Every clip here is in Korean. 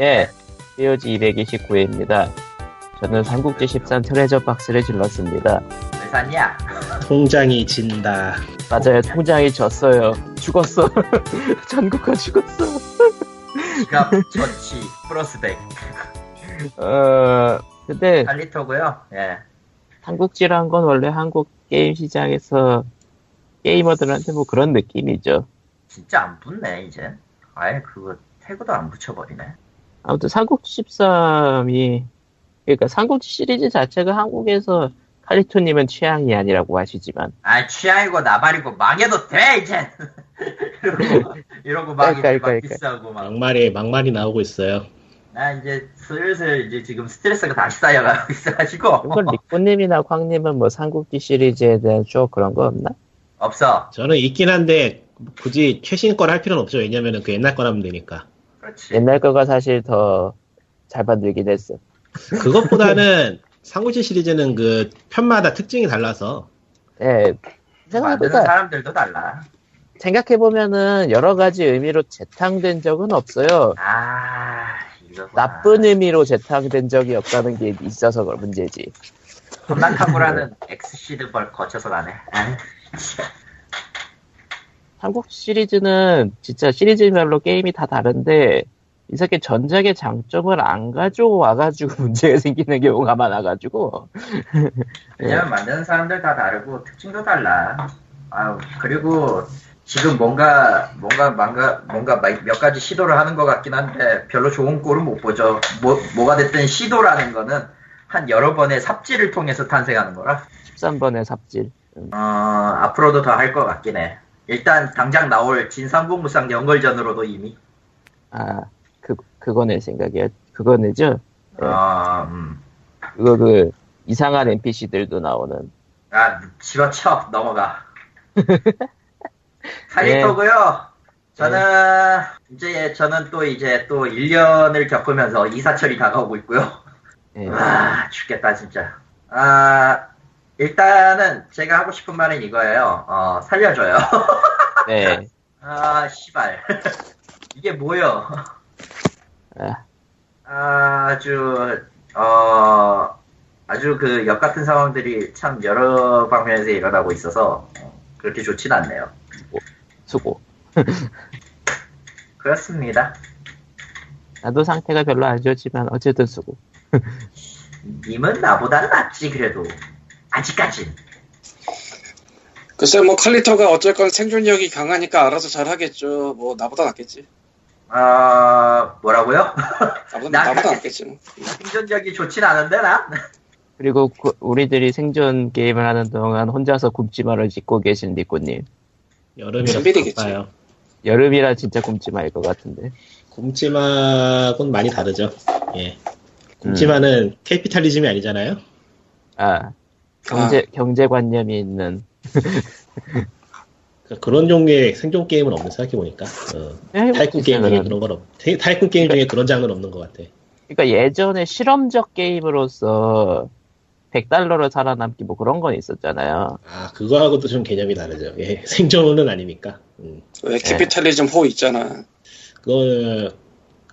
예, POG 229회입니다. 저는 삼국지 13 Treasure Box를 질렀습니다. 왜 샀냐? 통장이 진다. 맞아요, 통장이 졌어요. 죽었어. 전국가 죽었어. 지갑 처치 플러스 100 어, 근데 칼리토고요. 예. 삼국지란 건 원래 한국 게임 시장에서 게이머들한테 뭐 그런 느낌이죠. 진짜 안 붙네 이제. 아예 그거 태그도 안 붙여버리네. 아무튼 삼국지 13이 그러니까 삼국지 시리즈 자체가 한국에서 칼리토님은 취향이 아니라고 하시지만 아 취향이고 나발이고 망해도 돼 이제. 이러고 이러고 망이 그러니까, 막 그러니까. 비싸고 막. 막말이 막말이 나오고 있어요. 나 이제 슬슬 이제 지금 스트레스가 다시 쌓여가고 있어가지고 이건 리꾸님이나 광님은 뭐 삼국지 시리즈에 대한 쪽 그런 거 없나? 없어. 저는 있긴 한데 굳이 최신 걸 할 필요는 없죠. 왜냐면은 그 옛날 거라면 되니까. 그렇지. 옛날 거가 사실 더 잘 만들긴 했어. 그것보다는 삼국지 시리즈는 그 편마다 특징이 달라서 예, 만드는 생각해보니까 사람들도 달라. 생각해 보면은 여러 가지 의미로 재탕된 적은 없어요. 아 이거 나쁜 의미로 재탕된 적이 없다는 게 있어서 그 문제지. 험난타구라는 엑스시드 벌 거쳐서 가네. 한국 시리즈는 진짜 시리즈별로 게임이 다 다른데 이렇게 전작의 장점을 안 가지고 와가지고 문제가 생기는 경우가 많아가지고 왜냐면 만드는 사람들 다 다르고 특징도 달라. 아유 그리고 지금 뭔가 뭔가 뭔가 뭔가 마- 몇 가지 시도를 하는 것 같긴 한데 별로 좋은 꼴은 못 보죠. 뭐 뭐가 됐든 시도라는 거는 한 여러 번의 삽질을 통해서 탄생하는 거라. 13번의 삽질. 어 앞으로도 더 할 것 같긴 해. 일단 당장 나올 진상공무상 연걸전으로도 이미 아, 그, 그거 내 생각이야. 그거 내죠? 네. 어, 음. 그거 그, 이상한 NPC들도 나오는. 아 집어쳐 넘어가. 칼리토고요. 저는 이제 저는 또 이제 또 1년을 겪으면서 이사철이 다가오고 있고요. 예. 아 죽겠다 진짜. 아 일단은 제가 하고 싶은 말은 이거예요. 어 살려줘요. 네. 아 씨발 이게 뭐요? 아, 아주 어 아주 그 역 같은 상황들이 참 여러 방면에서 일어나고 있어서 어, 그렇게 좋진 않네요. 수고. 그렇습니다. 나도 상태가 별로 안 좋지만 어쨌든 수고. 님은 나보다는 낫지 그래도 아직까진. 글쎄 뭐 칼리터가 어쨌건 생존력이 강하니까 알아서 잘 하겠죠. 뭐 나보다 낫겠지. 아 뭐라고요? 나보다, 나 나보다 낫겠지. 뭐. 생존력이 좋진 않은데 나? 그리고 그- 우리들이 생존 게임을 하는 동안 혼자서 굶지마를 짓고 계신 리코님. 여름이라. 바빠요. 여름이라 진짜 굶지마일 것 같은데. 굶지마하고는 많이 다르죠. 예. 굶지마는 Capitalism이 아니잖아요. 아, 경제, 경제관념이 있는. 그런 종류의 생존 게임은 없는 생각해 보니까. 어. 네, tycoon 게임 중에 그런 건 없, 타- tycoon 게임 중에 그런 장르는 없는 것 같아. 그러니까 예전에 실험적 게임으로서 100달러로 살아남기 뭐 그런 건 있었잖아요. 아, 그거하고도 좀 개념이 다르죠. 예. 생존은 아니니까. 음. 왜 Capitalism 호 있잖아. 그거,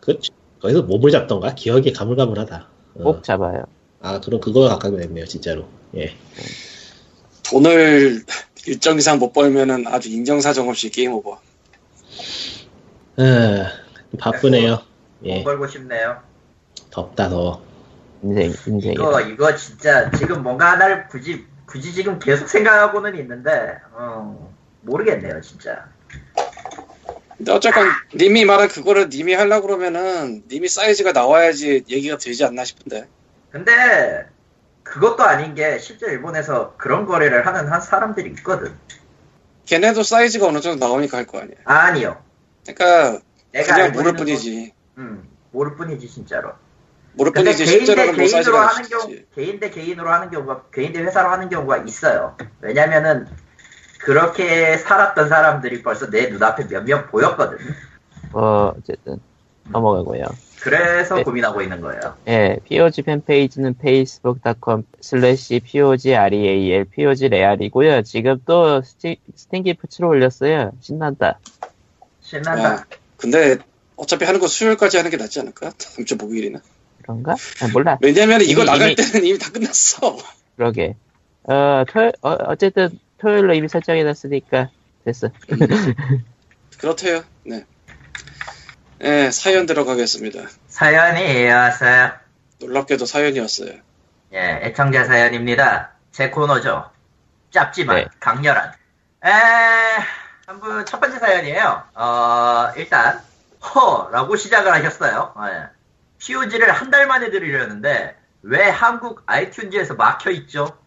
그, 거기서 몹을 잡던가? 기억이 가물가물하다. 어. 꼭 잡아요. 아, 그럼 그거 가까이 됐네요, 진짜로. 예. 돈을 일정 이상 못 벌면은 아주 인정사정 없이 게임 오버. 아, 바쁘네요. 예. 돈 벌고 싶네요. 덥다, 더워. 인생, 인생이. 이거 이거 진짜 지금 뭔가 하나를 굳이 굳이 지금 계속 생각하고는 있는데 어, 모르겠네요 진짜. 근데 어쨌건 님이 말한 그거를 님이 하려고 그러면은 님이 사이즈가 나와야지 얘기가 되지 않나 싶은데. 근데 그것도 아닌 게 실제 일본에서 그런 거래를 하는 한 사람들이 있거든. 걔네도 사이즈가 어느 정도 나오니까 할 거 아니야. 아니요. 그러니까 내가 그냥 모를 뿐이지. 거- 음, 모를 뿐이지 진짜로. 모를 뿐이지 개인 대뭐 개인으로 사이즈가 하는 경우. 개인 대 개인으로 하는 경우가, 개인 대 회사로 하는 경우가 있어요. 왜냐면은, 그렇게 살았던 사람들이 벌써 내 눈앞에 몇명 보였거든. 어, 어쨌든. 넘어가고요. 그래서 네. 고민하고 있는 거예요. 예, POG 팬페이지는 facebook.com slash POGREAL, POGREAL이고요. 지금 또 스티, gift를 올렸어요. 신난다. 신난다. 아, 근데 어차피 하는 거 수요일까지 하는 게 낫지 않을까? 다음 주 목요일이나. 그런가? 아, 몰라. 왜냐면 이거 이미- 나갈 이미- 때는 이미 다 끝났어. 그러게. 어, 토요, 어, 어쨌든 토요일로 이미 설정해놨으니까 됐어. 그렇대요. 네. 네, 사연 들어가겠습니다. 사연이 왔어요. 놀랍게도 사연이었어요. 예, 애청자 사연입니다. 제 코너죠. 짧지만 네. 강렬한. 에, 한분 첫 번째 사연이에요. 어, 일단 허라고 시작을 하셨어요. 예. POG를 한 달 만에 들으려는데 왜 한국 아이튠즈에서 막혀 있죠?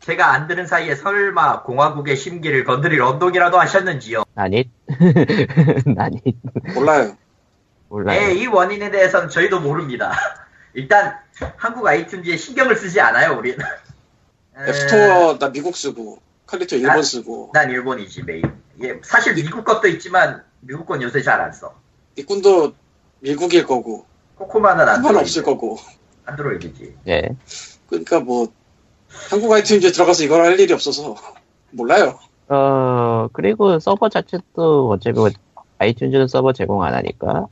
제가 안 들은 사이에 설마 공화국의 심기를 건드릴 언동이라도 하셨는지요? 아니. 아니. 몰라요. 몰라요. 네, 이 원인에 대해서는 저희도 모릅니다. 일단 한국 아이튠즈에 신경을 쓰지 않아요, 우리는. 에, 앱스토어 나 미국 쓰고 칼리토 일본 아? 쓰고 난 일본이지 메인. 예, 사실 미국 것도 있지만 미국 건 요새 잘 안 써. 니꾼도 미국일 거고 코코마는 안드로이드. 없을 거고 안드로이드지. 예. 그러니까 뭐 한국 아이튠즈에 들어가서 이걸 할 일이 없어서 몰라요. 어, 그리고 서버 자체도 어차피 뭐 아이튠즈는 서버 제공 안 하니까.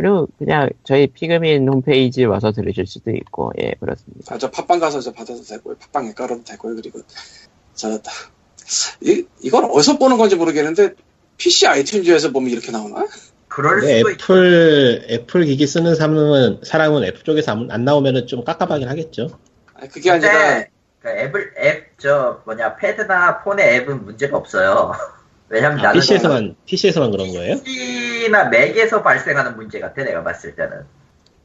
그리고 그냥 저희 피그민 홈페이지 와서 들으실 수도 있고, 예, 그렇습니다. 아, 저 팟빵 가서 저 받아도 되고요. 팟빵에 깔아도 되고요. 그리고 저 이, 이걸 어디서 보는 건지 모르겠는데 PC 아이튠즈에서 보면 이렇게 나오나? 그럴 수도 있. 애플 애플 기기 쓰는 사람은 사람은 애플 쪽에서 안, 안 나오면은 좀 깝깝하긴 하겠죠. 아니, 그게 아니라 그 앱을 앱 저 뭐냐 패드나 폰의 앱은 문제가 없어요. 왜냐면 아, 나는 PC에서만 PC에서만 그런 거예요? PC나 맥에서 발생하는 문제 같아 내가 봤을 때는.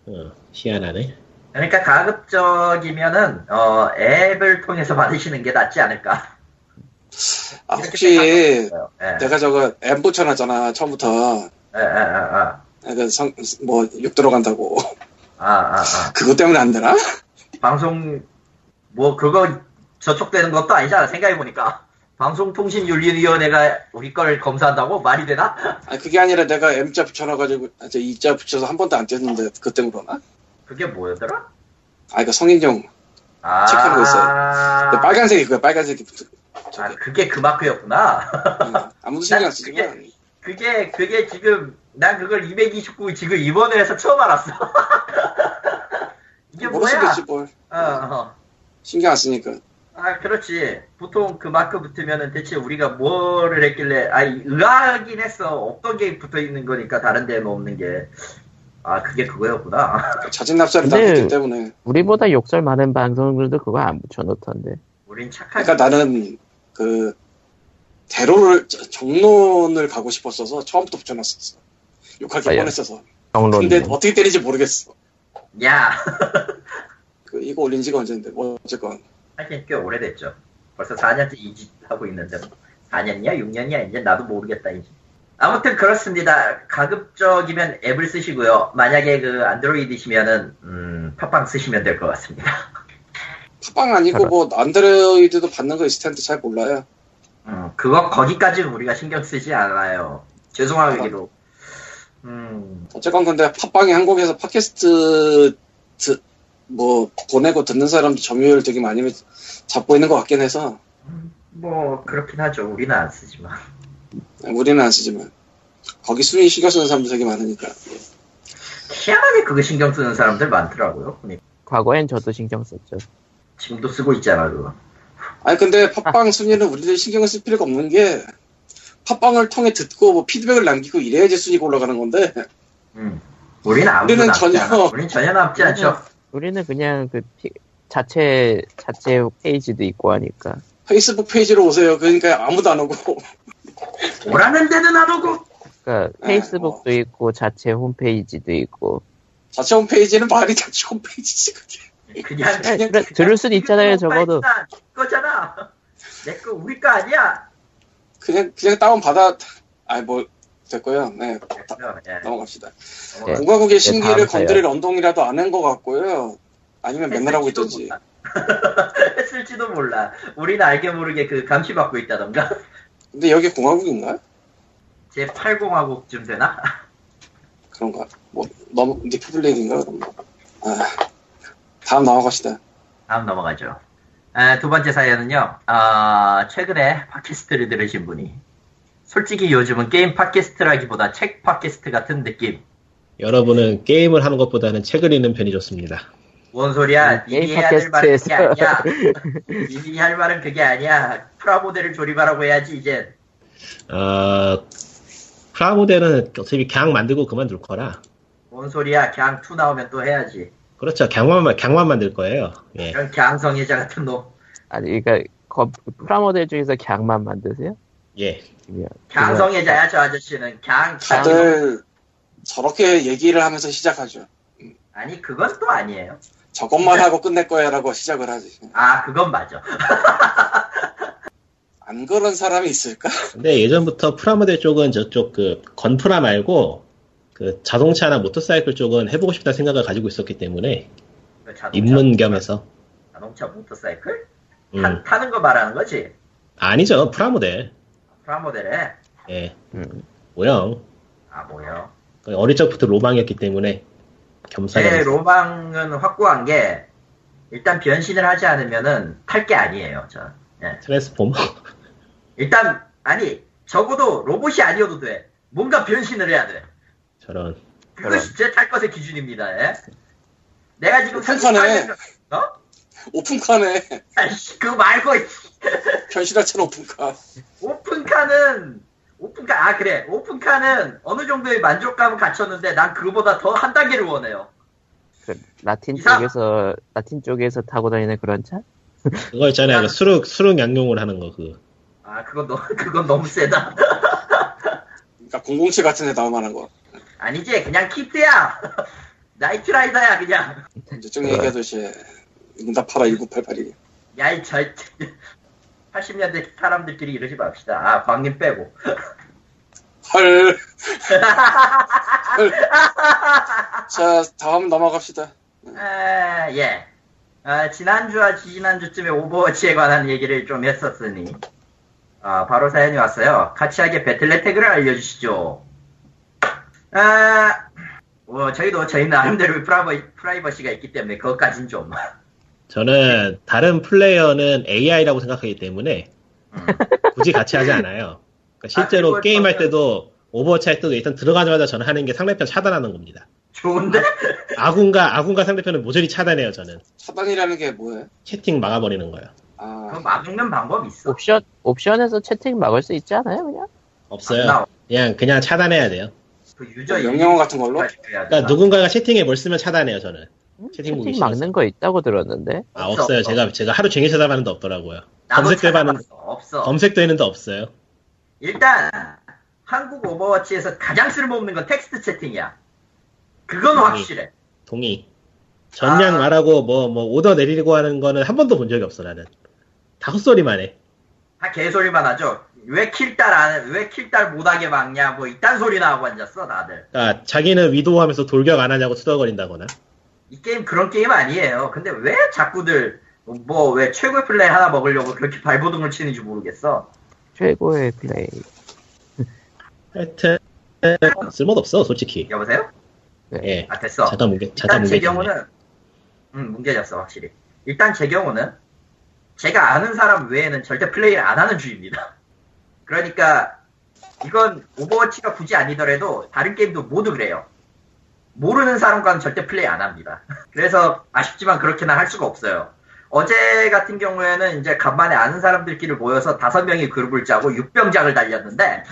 어, 희한하네. 그러니까 가급적이면은 어, 앱을 통해서 받으시는 게 낫지 않을까. 아, 혹시. 예. 내가 저거 M 붙여놨잖아 처음부터 예, 예, 예, 예. 그 성, 뭐육 들어간다고 아, 아, 아. 그것 때문에 안 되나? 방송 뭐 그거 저촉되는 것도 아니잖아 생각해보니까 방송통신윤리위원회가 우리 걸 검사한다고 말이 되나? 아니 그게 아니라 내가 M자 붙여놔가지고 아, 저 E자 붙여서 한 번도 안 뗐는데 때문에 그러나? 그게 뭐였더라? 아 이거 성인용 아, 체크하고 있어요. 그 빨간색이 그거야 빨간색이 붙어 아, 그게 그 마크였구나. 응. 아무도 신경 안난 쓰지만 그게 그게 지금 난 그걸 229 지금 이번에 해서 처음 알았어. 이게 뭐야? 모르시겠지 뭘 어, 어. 신경 안 쓰니까 아, 그렇지. 보통 그 마크 붙으면은 대체 우리가 뭐를 했길래, 아, 의아하긴 했어. 없던 게 붙어 있는 거니까 다른 데는 없는 게. 아, 그게 그거였구나. 자진 납세를 근데- 당했기 때문에 우리보다 욕설 많은 방송들도 그거 안 붙여놓던데. 우린 착하게. 그러니까 나는 그 대로를 저- 정론을 가고 싶었어서 처음부터 붙여놨었어 욕할 게 아야. 뻔했어서 정론. 근데 어떻게 때리는지 모르겠어 야! 그 이거 올린 지가 언젠데 뭐 어쨌건 하긴 꽤 오래됐죠. 벌써 4년째 이짓 하고 있는데. 4년이야? 6년이야? 이제 나도 모르겠다, 이제. 아무튼 그렇습니다. 가급적이면 앱을 쓰시고요. 만약에 그 안드로이드시면은, 음, 팟빵 쓰시면 될 것 같습니다. 팟빵 아니고 뭐 안드로이드도 받는 거 있을 텐데 잘 몰라요 음, 그거, 거기까지는 우리가 신경 쓰지 않아요. 죄송하게도. 음, 어쨌건 근데 팟빵이 한국에서 팟캐스트 드- 뭐 보내고 듣는 사람도 점유율 되게 많이 잡고 있는 것 같긴 해서 뭐, 그렇긴 하죠. 우리는 안 쓰지만. 우리는 안 쓰지만 거기 순위 신경 쓰는 사람도 되게 많으니까 희한하게 그거 신경 쓰는 사람들 많더라고요. 보니까. 과거엔 저도 신경 썼죠. 지금도 쓰고 있잖아, 그거. 아니 근데 팟빵 순위는 우리들 신경을 쓸 필요가 없는 게 팟빵을 통해 듣고 뭐 피드백을 남기고 이래야지 순위가 올라가는 건데 음. 우리는 아무도 우리는 남지 전혀- 않아. 우리는 전혀 남지 않죠. 우리는 그냥 그 피- 자체 자체 페이지도 있고 하니까. 페이스북 페이지로 오세요 그러니까 아무도 안 오고 오라는 데는 안 오고. 그러니까 네, 페이스북도 있고 자체 홈페이지도 있고. 자체 홈페이지는 말이 자체 홈페이지지 그게 그냥, 그래, 그냥 그래, 들을 수는 있잖아요, 적어도. 거잖아. 내 거, 우리 거 아니야. 그냥 그냥 다운 받아 아이 뭐 됐고요 네 예, 넘어갑시다 예. 공화국의 네, 신기를 다음 건드릴 언동이라도 안 한 것 같고요 아니면 맨날 하고 있던지 몰라. 했을지도 몰라. 우리는 알게 모르게 그 감시받고 있다던가. 근데 여기 공화국인가? 제 8공화국쯤 되나? 그런가? 뭐 너무? 그럼 뭐. 아, 다음 넘어갑시다. 다음 넘어가죠. 아, 두 번째 사연은요, 아, 최근에 팟캐스트를 들으신 분이, 솔직히 요즘은 게임 팟캐스트라기보다 책 팟캐스트 같은 느낌. 여러분은 게임을 하는 것보다는 책을 읽는 편이 좋습니다. 뭔 소리야? 음, 게임 해야 될 말은 그게 팟캐스트에서. 아니야. 님이 할 말은 그게 아니야. 프라모델을 조립하라고 해야지 이제. 어, 프라모델은 어차피 그냥 만들고 그만둘 거라. 뭔 소리야? 그냥 2 나오면 또 해야지. 그렇죠. 강만, 강만 만들 거예요. 예. 이런 갱성애자 같은 놈. 아니, 그러니까 거- 프라모델 중에서 갱만 만드세요? 예. 그러면 갱성애자야 저 아저씨는. 갱. 갱. 다들 저렇게 얘기를 하면서 시작하죠. 아니 그건 또 아니에요. 저것만 하고 끝낼 거야라고 시작을 하지. 아 그건 맞아. 안 그런 사람이 있을까? 근데 예전부터 프라모델 쪽은 저쪽 그 건프라 말고 그 자동차나 모터사이클 쪽은 해보고 싶다 생각을 가지고 있었기 때문에 그 자동차, 입문 겸해서 자동차 모터사이클? 음. 타, 타는 거 말하는 거지. 아니죠 프라모델 프라모델에. 예 음, 모형 아 뭐요? 어릴 적부터 로망이었기 때문에 겸사겸사 제 로망은 확고한 게 일단 변신을 하지 않으면은 탈 게 아니에요. 저. 예. 트랜스포머 일단 아니 적어도 로봇이 아니어도 돼. 뭔가 변신을 해야 돼. 저런 그것이 제 탈 것의 기준입니다. 예? 내가 지금 오픈카네. 34년 어? 오픈카네. 아이씨 그거 말고 현실화처럼 오픈카. 오픈카는 오픈카 아 그래 오픈카는 어느 정도의 만족감을 갖췄는데 난 그거보다 더 한 단계를 원해요. 그 라틴 이상- 쪽에서 라틴 쪽에서 타고 다니는 그런 차? 그거 있잖아요 그 수륙 수륙 양용을 하는 거 그 아 그건 너 그건 너무 세다. 그러니까 007 같은 데 나올 만한 거. 아니지 그냥 키트야. 나이트라이더야 그냥. 이제 쭉 얘기하듯이 응답하라 1988이. 야이 저 80년대 사람들끼리 이러지 맙시다. 아 광님 빼고. 헐. 헐. 자, 다음 넘어갑시다. 아, 예. 아, 지난주와 지지난주쯤에 오버워치에 관한 얘기를 좀 했었으니, 아, 바로 사연이 왔어요. 같이 하게 배틀넷 태그를 알려주시죠. 아, 뭐, 저희도 저희 나름대로 프라이버, 프라이버시가 있기 때문에 그것까진 좀. 저는 다른 플레이어는 AI라고 생각하기 때문에 음. 굳이 같이 하지 않아요. 그러니까 실제로 그리고 게임할 때도 오버워치 할 때도 일단 들어가자마자 저는 하는 게 상대편 차단하는 겁니다. 좋은데? 아군과 아군과 상대편은 모조리 차단해요 저는. 차단이라는 게 뭐예요? 채팅 막아버리는 거예요. 아, 막는 방법 있어. 옵션 옵션에서 채팅 막을 수 있지 않아요, 그냥? 없어요. 그냥 그냥 차단해야 돼요. 그 유저 명령어 같은 걸로? 그러니까 누군가가 채팅에 뭘 쓰면 차단해요 저는. 음? 채팅 보기 채팅. 막는 거 있다고 들었는데. 아 없어, 없어요. 없어. 제가 제가 하루 종일 찾아봤는데 없더라고요. 나도 검색되는. 없어. 검색되는데 없어요. 일단 한국 오버워치에서 가장 쓸모없는 건 텍스트 채팅이야. 그건 아니. 확실해. 동의. 전량 아. 말하고 뭐뭐 오더 내리고 하는 거는 한 번도 본 적이 없어 나는. 다 헛소리만 해. 다 개소리만 하죠. 왜 킬딸 안, 왜 킬딸 못하게 막냐, 뭐 이딴 소리나 하고 앉았어, 다들. 그러니까 자기는 위도하면서 돌격 안 하냐고 투덜거린다거나. 이 게임 그런 게임 아니에요. 근데 왜 자꾸들, 뭐, 왜 최고의 플레이 하나 먹으려고 그렇게 발버둥을 치는지 모르겠어. 최고의 플레이. 하여튼 쓸모도 없어 솔직히. 여보세요? 예. 아, 됐어. 자다 뭉개 자다 일단 제 뭉개. 경우는, 음, 뭉개졌어, 확실히. 일단 제 경우는, 제가 아는 사람 외에는 절대 플레이를 안 하는 주의입니다. 그러니까, 이건 오버워치가 굳이 아니더라도 다른 게임도 모두 그래요. 모르는 사람과는 절대 플레이 안 합니다. 그래서 아쉽지만 그렇게는 할 수가 없어요. 어제 같은 경우에는 이제 간만에 아는 사람들끼리 모여서 다섯 명이 그룹을 짜고 육병장을 달렸는데,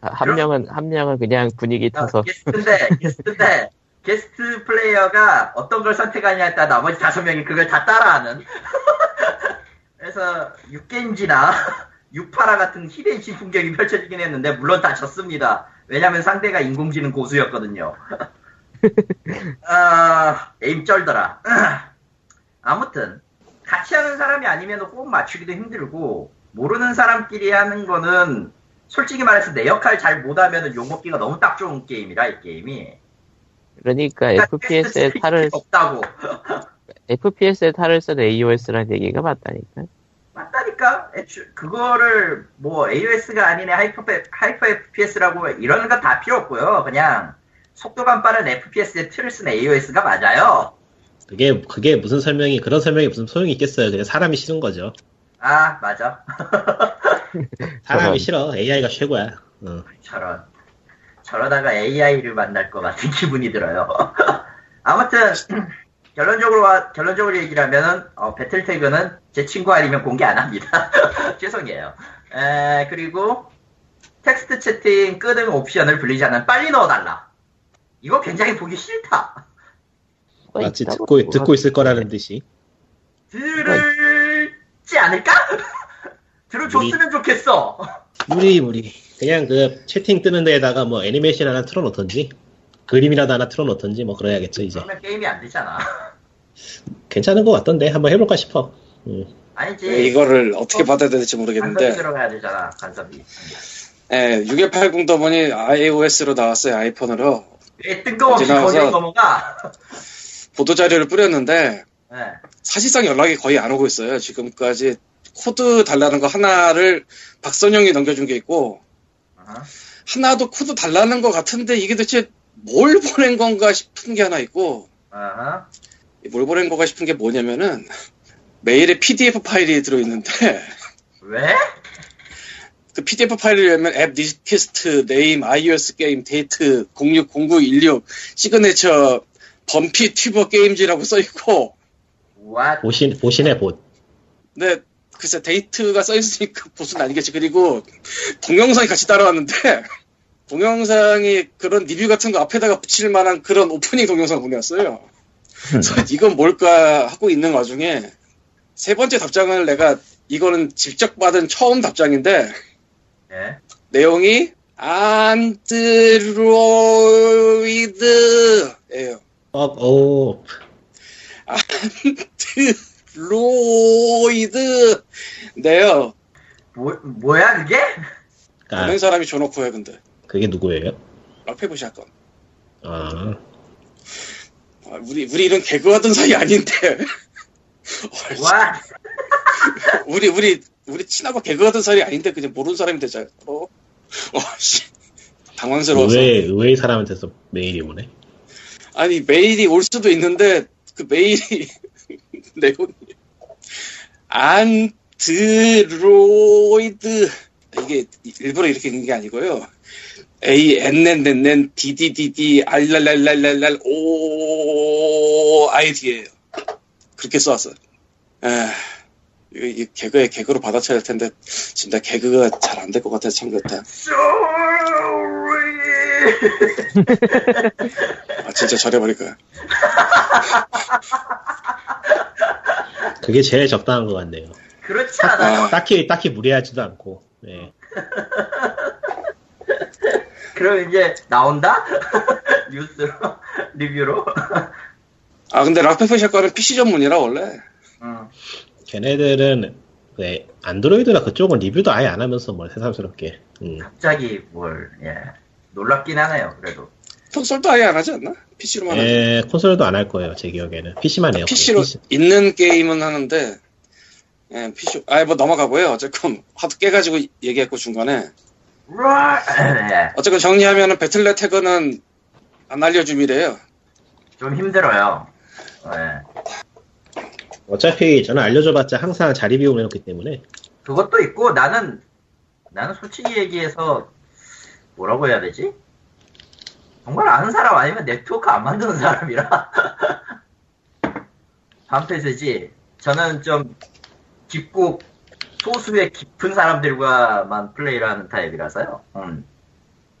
아, 한 명은 한 명은 그냥 분위기 어, 타서 게스트인데, 게스트인데, 게스트 플레이어가 어떤 걸 선택하냐에 따라 나머지 다섯 명이 그걸 다 따라하는. 그래서 6겐지나 6파라 같은 히덴신 풍경이 펼쳐지긴 했는데, 물론 다 졌습니다. 왜냐면 상대가 인공지능 고수였거든요. 아, 에임 쩔더라. 아무튼, 같이 하는 사람이 아니면 꼭 맞추기도 힘들고, 모르는 사람끼리 하는 거는 솔직히 말해서 내 역할 잘 못하면 욕먹기가 너무 딱 좋은 게임이라 이 게임이 그러니까 그러니까 FPS에 탈을 없다고 FPS에 탈을 쓴 AOS라는 얘기가 맞다니까. 맞다니까 애초 그거를 뭐 AOS가 아니네 하이퍼 하이퍼 FPS라고 이러는 건 다 필요 없고요 그냥 속도감 빠른 FPS에 틀을 쓴 AOS가 맞아요 그게 그게 무슨 설명이 그런 설명이 무슨 소용이 있겠어요. 그냥 사람이 싫은 거죠. 아 맞아 사람이. 싫어. AI가 최고야. 어. 저런 저러다가 AI를 만날 것 같은 기분이 들어요. 아무튼 결론적으로 와- 결론적으로 얘기를 하면은 어, 배틀 태그는 제 친구 아니면 공개 안 합니다. 죄송해요. 에, 그리고 텍스트 채팅 끄는 옵션을 불리지 않는 빨리 넣어달라. 이거 굉장히 보기 싫다. 마치 듣고 듣고 있을 거라는 듯이. 들을지 않을까? 들어줬으면 좋겠어. 무리 무리. 그냥 그 채팅 뜨는 데에다가 뭐 애니메이션 하나 틀어놓던지 그림이라도 하나 틀어놓던지 뭐 그래야겠죠 이제. 그러면 게임이 안 되잖아. 괜찮은 것 같던데 한번 해볼까 싶어. 음. 아니지. 이거를 어떻게 받아야 될지 간섭이 모르겠는데 들어가야 되잖아. 간섭이. 예, 6180 더머니 iOS로 나왔어요 아이폰으로 왜 뜬금없이 거절 넘어가? 보도 자료를 뿌렸는데 네. 사실상 연락이 거의 안 오고 있어요 지금까지 코드 달라는 거 하나를 박선영이 넘겨준 게 있고 어허. 하나도 코드 달라는 것 같은데 이게 대체 뭘 보낸 건가 싶은 게 하나 있고 어허. 뭘 보낸 건가 싶은 게 뭐냐면은 메일에 PDF 파일이 들어있는데 왜? 그 PDF 파일을 열면 앱 리스트 네임 iOS 게임 데이트 060916 시그네처 범피 튜버 게임즈라고 써있고 What? 보신 보신의 봇. 근데 글쎄 데이트가 써있으니까 보수는 아니겠지 그리고 동영상이 같이 따라왔는데 동영상이 그런 리뷰 같은 거 앞에다가 붙일 만한 그런 오프닝 동영상 보내왔어요 그래서 이건 뭘까 하고 있는 와중에 세 번째 답장을 내가 이거는 직접 받은 처음 답장인데 예. 내용이 안드로이드예요. 어, 오, 안드로이드. 네요. 뭐, 뭐야, 그게? 아, 보낸 사람이 줘놓고 해 근데. 그게 누구예요? 락페브 샷건. 아, 아, 우리 우리 이런 개그하던 사이 아닌데. What? 우리 우리 우리 친하고 개그하던 사이 아닌데 그냥 모르는 사람이 되잖아. 어, 어, 씨. 당황스러워서. 의외 의외의 사람한테서 메일이 오네. 아니 메일이 올 수도 있는데 그 메일이 내용이 안드로이드 이게 일부러 이렇게 있는 게 아니고요. A N N N N D D D D R L L L L L O I D예요. 그렇게 써왔어요. 에, 이거 이 개그에 개그로 받아쳐야 할 텐데 진짜 개그가 잘 안 될 것 같아서 참 그렇다. Sorry. 아 진짜 저래버릴 거야. 그게 제일 적당한 것 같네요. 그렇지 않아요? 아, 딱히 딱히 무리하지도 않고. 네. 그럼 이제 나온다? 뉴스로? 리뷰로? 아 근데 락페퍼 샷건은 PC 전문이라 원래. 응. 걔네들은 왜 안드로이드나 그쪽은 리뷰도 아예 안 하면서 뭘 새삼스럽게. 음. 갑자기 뭘, 예. 놀랍긴 하네요, 그래도. 콘솔도 아예 안 하지 않나? PC로만 하지. 예, 콘솔도 안 할 거예요. 제 기억에는 PC만 해요. PC로 PC. 있는 게임은 하는데, 예, PC, 아예 뭐 넘어가고요. 어쨌건 하도 깨가지고 얘기했고 중간에. 예. 어쨌건 정리하면은 배틀넷 태그는 안 알려줌이래요. 좀 힘들어요. 예. 어차피 저는 알려줘봤자 항상 자리 비우고 해놓기 때문에 그것도 있고, 나는, 나는 솔직히 얘기해서, 뭐라고 해야 되지? 정말 아는 사람 아니면 네트워크 안 만드는 사람이라. 반패세지. 저는 좀 깊고 소수의 깊은 사람들과만 플레이를 하는 타입이라서요. 음.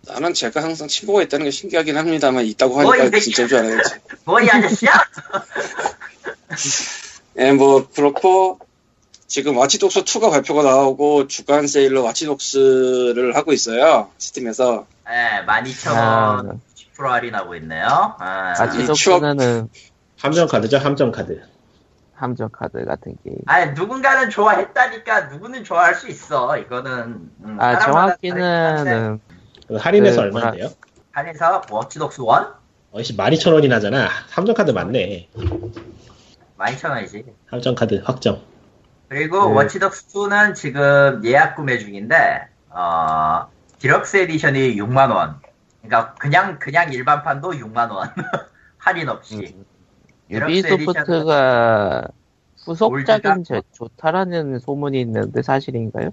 나는 제가 항상 친구가 있다는 게 신기하긴 합니다만 있다고 뭐, 하니까 이 진짜인 줄 알았지. 뭐이 아저씨야? 예, 뭐 그렇고 지금 와치독스 2가 발표가 나오고 주간 세일로 와치독스를 하고 있어요. 스팀에서. 네, 12,000원 아, 10% 할인하고 있네요. 아, 아직 이 추억- 함정 카드죠, 함정 카드. 함정 카드 같은 게임. 아니, 누군가는 좋아했다니까 누구는 좋아할 수 있어. 이거는 음, 아. 정확히는 그 할인해서 그 얼마인데요? 할인해서 워치독스 1? 어이씨 12,000원이 나잖아. 함정 카드 맞네. 12,000원이지. 함정 카드 확정. 그리고 네. 워치독스 2는 지금 예약 구매 중인데 어, deluxe edition이 6만 원. 그러니까 그냥 그냥 일반판도 6만 원. 할인 없이. 유비소프트가 후속작은? 제- 좋다라는 소문이 있는데 사실인가요?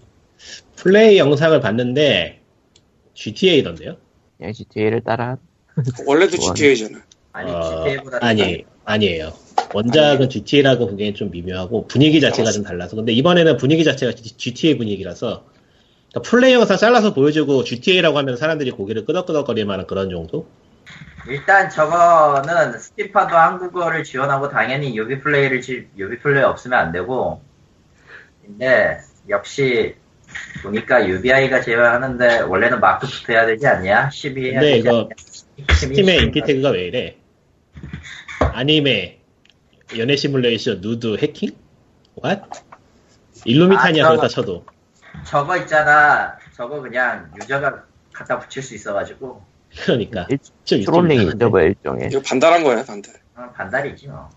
플레이 영상을 봤는데 GTA던데요? 그냥 GTA를 따라 원래도. GTA잖아. 아니 어, GTA보다 아니 아니에요. 원작은 GTA라고 보기엔 좀 미묘하고 분위기 자체가 좀 달라서 근데 이번에는 분위기 자체가 GTA 분위기라서 그러니까 플레이 영상 잘라서 보여주고 GTA라고 하면 사람들이 고개를 끄덕끄덕거릴 만한 그런 정도? 일단 저거는 스팀판도 한국어를 지원하고 당연히 유비 플레이를 지, 유비 플레이 없으면 안 되고 근데 역시 보니까 UBI가 제외하는데 원래는 마크 붙어야 되지 않냐? 12 해야 근데 되지 이거 않냐? 스팀의 인기 태그가 왜 이래? 아니메, 연애 시뮬레이션, 누드, 해킹? What? 일루미나티야 아, 그렇다 쳐도 저거 있잖아 저거 그냥 유저가 갖다 붙일 수 있어가지고 그러니까 trolling이죠 뭐 일종의 이거 반달한 거야, 반달. 어, 반달이지 뭐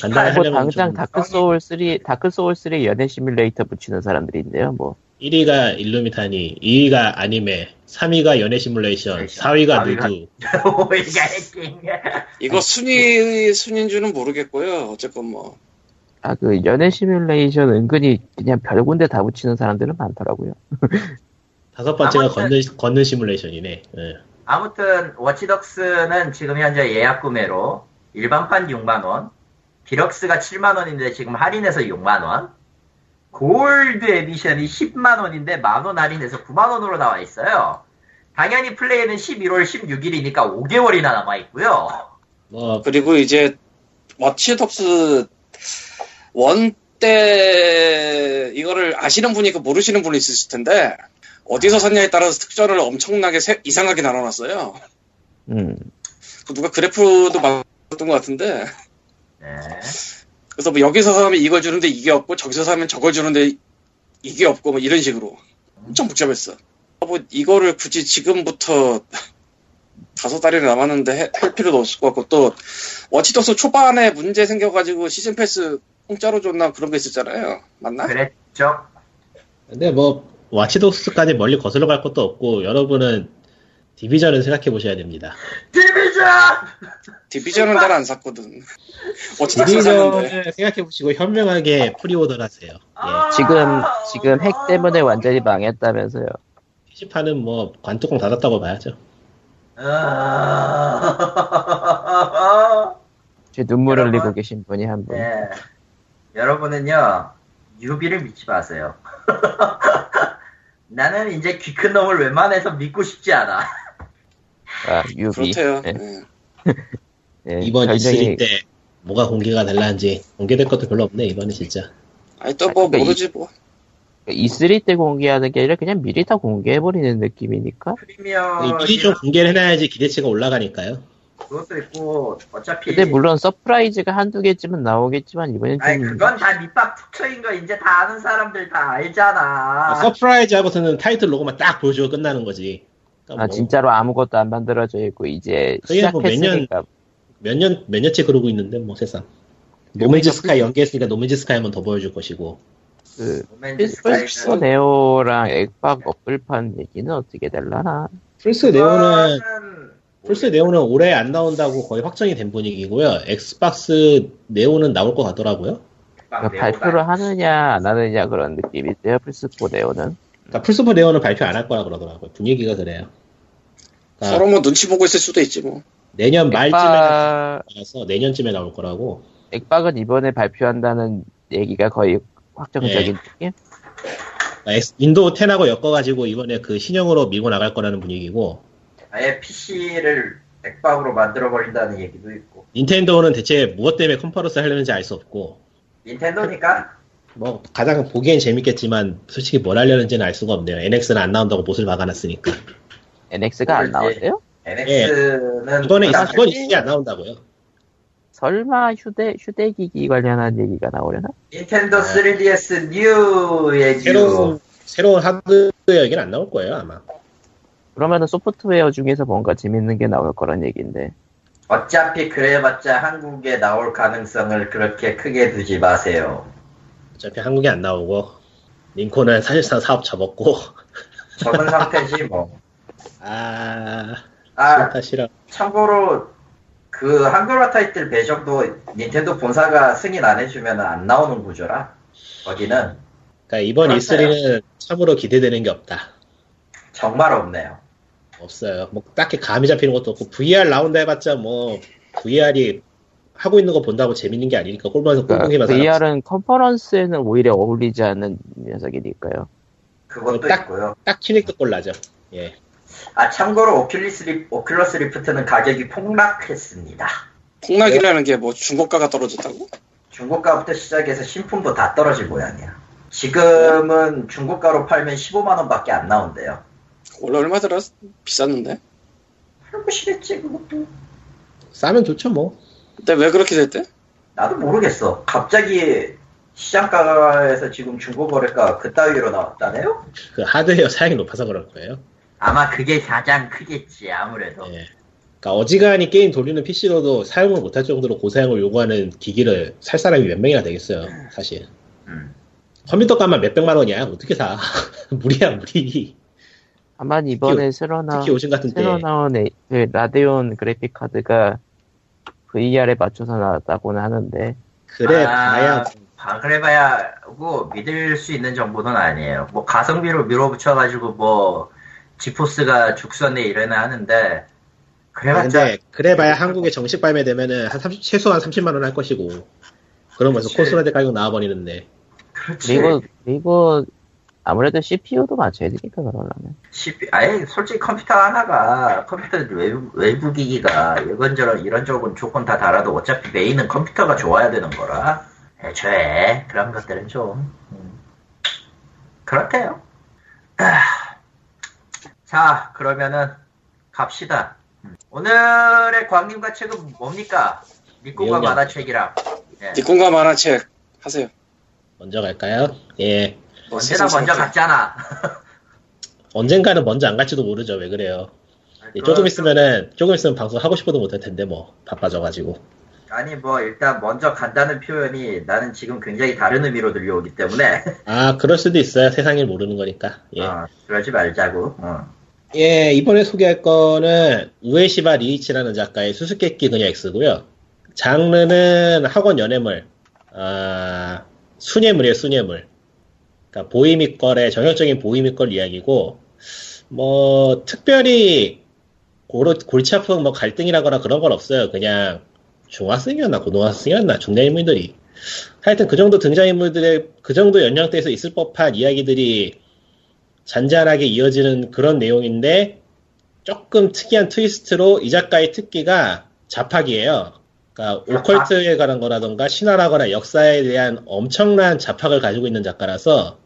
반달 뭐 하려면 당장 좀 다크 소울 3 다크 소울 3 연애 시뮬레이터 붙이는 사람들인데요 뭐 1위가 일루미나티, 2위가 아니메, 3위가 연애 시뮬레이션, 4위가 4위가 누드. 5위가 해킹 이거 순위, 순위인지는 모르겠고요. 어쨌건 뭐. 아, 그, 연애 시뮬레이션 은근히 그냥 별 군데 다 붙이는 사람들은 많더라고요. 다섯 번째가 걷는, 걷는 시뮬레이션이네. 예. 아무튼 워치독스는 지금 현재 예약 구매로 일반판 6만원 deluxe가 7만원인데 지금 할인해서 6만원 gold edition이 10만원인데 만원 할인해서 9만원으로 나와 있어요. 당연히 플레이는 11월 16일이니까 5개월이나 남아있고요. 뭐, 그리고 이제, 워치독스 one 때, 이거를 아시는 분이 있고 모르시는 분이 있으실 텐데, 어디서 샀냐에 따라서 특전을 엄청나게 세- 이상하게 나눠놨어요. 음, 그 누가 그래프도 만들었던 것 같은데, 네. 그래서 뭐 여기서 사면 이걸 주는데 이게 없고, 저기서 사면 저걸 주는데 이게 없고, 뭐 이런 식으로. 엄청 복잡했어. 뭐 이거를 굳이 지금부터 다섯 달이나 남았는데 해- 할 필요도 없을 것 같고, 또, Watch Dogs 초반에 문제 생겨가지고 season pass 공짜로 줬나 그런 게 있었잖아요. 맞나? 그랬죠 근데 뭐, Watch Dogs까지 멀리 거슬러 갈 것도 없고, 여러분은 Division을 생각해 보셔야 됩니다. Division! Division은 잘 안 샀거든. 샀는데. Division을 생각해 보시고 현명하게 preorder를 하세요. 예. 아, 지금, 지금 핵 때문에 완전히 망했다면서요. PC판은 뭐, 관뚜껑 닫았다고 봐야죠. 아... 제 눈물 여러분. 흘리고 계신 분이 한 분. 네. 여러분은요, 유비를 믿지 마세요. 나는 이제 귀큰 놈을 웬만해서 믿고 싶지 않아. 아, 유비. 그렇대요. 네, 예. 네, 이번 별명이- E3 때 뭐가 공개가 될란지 공개될 것도 별로 없네, 이번에 진짜. 아니, 또뭐 그러니까 모르지 뭐. E3 때 공개하는 게 아니라 그냥 미리 다 공개해버리는 느낌이니까. 프리미어 미리 좀 공개를 해놔야지 기대치가 올라가니까요. 그것도 있고 어차피 근데 물론 surprise가 한두 개쯤은 나오겠지만 이번엔 아니 좀 그건 다 밑밥 툭쳐인 거 이제 다 아는 사람들 다 알잖아. surprise 하고서는 타이틀 로고만 딱 보여주고 끝나는 거지. 그러니까 아 뭐 진짜로 아무것도 안 만들어져 있고 이제 년- 시작했으니까 몇 년, 몇 년째 그러고 있는데, 뭐 세상. No Man's Sky 연기했으니까 No Man's Sky 한번 더 보여줄 것이고. 그 플스 Neo랑 엑박 업글판 얘기는 어떻게 될라나? 플스 Neo는, 플스 Neo는 올해 안 나온다고 거의 확정이 된 분위기고요. Xbox Neo는 나올 것 같더라고요. 막 그러니까 발표를 하느냐 안 하느냐 그런 느낌인데요 플스4 Neo는. 그러니까 플스4 Neo는 발표 안 할 거라 그러더라고요. 분위기가 그래요. 그러니까 서로 뭐 눈치 보고 있을 수도 있지 뭐. 내년 말쯤에 엑박, 나와서 내년쯤에 나올 거라고. 엑박은 이번에 발표한다는 얘기가 거의 확정적인 네. 느낌? 그러니까 엑스- 윈도우 10하고 엮어가지고 이번에 그 신형으로 밀고 나갈 거라는 분위기고. 아예 PC를 엑박으로 만들어 버린다는 얘기도 있고 닌텐도는 대체 무엇 때문에 컨퍼런스 하려는지 알 수 없고. 닌텐도니까 뭐 가장 보기엔 재밌겠지만 솔직히 뭘 하려는지는 알 수가 없네요. NX는 안 나온다고 못을 박아놨으니까. NX가 안 모르지. 나왔대요? NX는 이번에 그다음- 있- 이번 이안 나온다고요. 설마 휴대 휴대기기 관련한 얘기가 나오려나? 닌텐도 3DS 뉴의 뉴 새로운 새로운 하드웨어 얘기는 안 나올 거예요 아마. 그러면은 소프트웨어 중에서 뭔가 재밌는 게 나올 거란 얘기인데. 어차피 그래봤자 한국에 나올 가능성을 그렇게 크게 두지 마세요. 어차피 한국에 안 나오고 링콘은 사실상 사업 접었고. 적은 상태지 뭐. 아 아 싫다 싫어. 참고로 그 한글화 타이틀 배정도 닌텐도 본사가 승인 안 해주면 안 나오는 구조라 거기는 그러니까 이번 그렇대요. E3는 참으로 기대되는 게 없다. 정말 없네요. 없어요. 뭐 딱히 감이 잡히는 것도 없고 VR 나온다 해봤자 뭐 VR이 하고 있는 거 본다고 재밌는 게 아니니까 꼴보면서 그러니까 꼴보기만 살아. VR은 컨퍼런스에는 오히려 어울리지 않는 녀석이니까요. 그것도 딱- 있고요. 딱 Kinect 꼴 나죠. 예. 아 참고로 Oculus Ri, Oculus Rift는 가격이 폭락했습니다. 폭락이라는 게 뭐 중고가가 떨어졌다고? 중고가부터 시작해서 신품도 다 떨어질 모양이야. 지금은 중고가로 팔면 15만 원밖에 안 나온대요. 원래 얼마더라? 비쌌는데. 해보시겠지 그것도. 싸면 좋죠 뭐. 근데 왜 그렇게 됐대? 나도 모르겠어. 갑자기 시장가에서 지금 중고 거래가 그따위로 나왔다네요? 그 하드웨어 사양이 높아서 그럴 거예요. 아마 그게 가장 크겠지 아무래도. 예. 그러니까 어지간히 게임 돌리는 PC로도 사용을 못할 정도로 고사양을 요구하는 기기를 살 사람이 몇 명이나 되겠어요, 사실. 음. 컴퓨터 값만 몇 백만 원이야. 어떻게 사? 무리야, 무리. 다만 이번에 새로 나온. 새로 나온 에- 그 라데온 그래픽 카드가 VR에 맞춰서 나왔다고는 하는데 그래, 아, 봐야. 아, 그래 봐야 고 믿을 수 있는 정보는 아니에요. 뭐 가성비로 밀어붙여 가지고 뭐 지포스가 죽선에 이래나 하는데 그래봤자 근데, 그래봐야 한국에 정식 발매되면은 한 30, 최소한 30만 원 할 것이고. 그러면서. 코스라데 가격 나와버리는데. 그렇지. 그리고 그리고 아무래도 CPU도 맞춰야 되니까 그러려면 CPU, 아예 솔직히 컴퓨터 하나가 컴퓨터 외부, 외부 기기가 이런저런 이런저런 조건 다 달아도 어차피 메인은 컴퓨터가 좋아야 되는 거라 애초에 그런 것들은 좀 음, 그렇대요. 아, 자 그러면은 갑시다. 음, 오늘의 광림과 책은 뭡니까? 내용이 만화책이랑 예. 니콘과 만화책 하세요. 먼저 갈까요? 예. 뭐 언제나 먼저 세상스럽게. 갔잖아. 언젠가는 먼저 안 갈지도 모르죠. 왜 그래요? 예, 조금 있으면은, 조금 있으면 방송 하고 싶어도 못할 텐데, 뭐. 바빠져가지고. 아니 뭐 일단 먼저 간다는 표현이 나는 지금 굉장히 다른 의미로 들려오기 때문에 아, 그럴 수도 있어요. 세상일 모르는 거니까. 예. 어, 그러지 말자고. 어. 예, 이번에 소개할 거는 우에시바 리이치라는 작가의 수수께끼 그녀 X고요. 장르는 학원 연애물, 아, 순예물이에요, 순예물. 그러니까 보이미걸의 전형적인 보이미걸 이야기고, 뭐 특별히 고로, 골치 아픈 뭐 갈등이라거나 그런 건 없어요. 그냥 중학생이었나 고등학생이었나 중년인물들이 하여튼 그 정도 등장인물들의 그 정도 연령대에서 있을 법한 이야기들이 잔잔하게 이어지는 그런 내용인데 조금 특이한 트위스트로 이 작가의 특기가 자팍이에요. 그러니까? 오컬트에 관한 거라던가 신화라거나 역사에 대한 엄청난 자팍을 가지고 있는 작가라서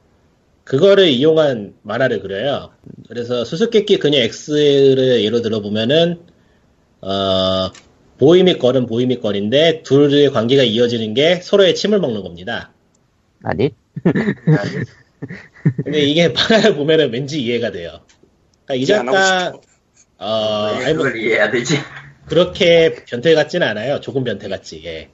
그거를 이용한 만화를 그려요. 그래서 수수께끼 그녀 X를 예로 들어보면은 어, 보이미 걸은 보이미 걸인데 둘의 관계가 이어지는 게 서로의 침을 먹는 겁니다. 아니 근데 이게 만화를 보면은 왠지 이해가 돼요. 그러니까 이 작가. 어, 왜 아니 뭐 이해해야 되지? 그렇게 변태 같지는 않아요. 조금 변태 같지. 예.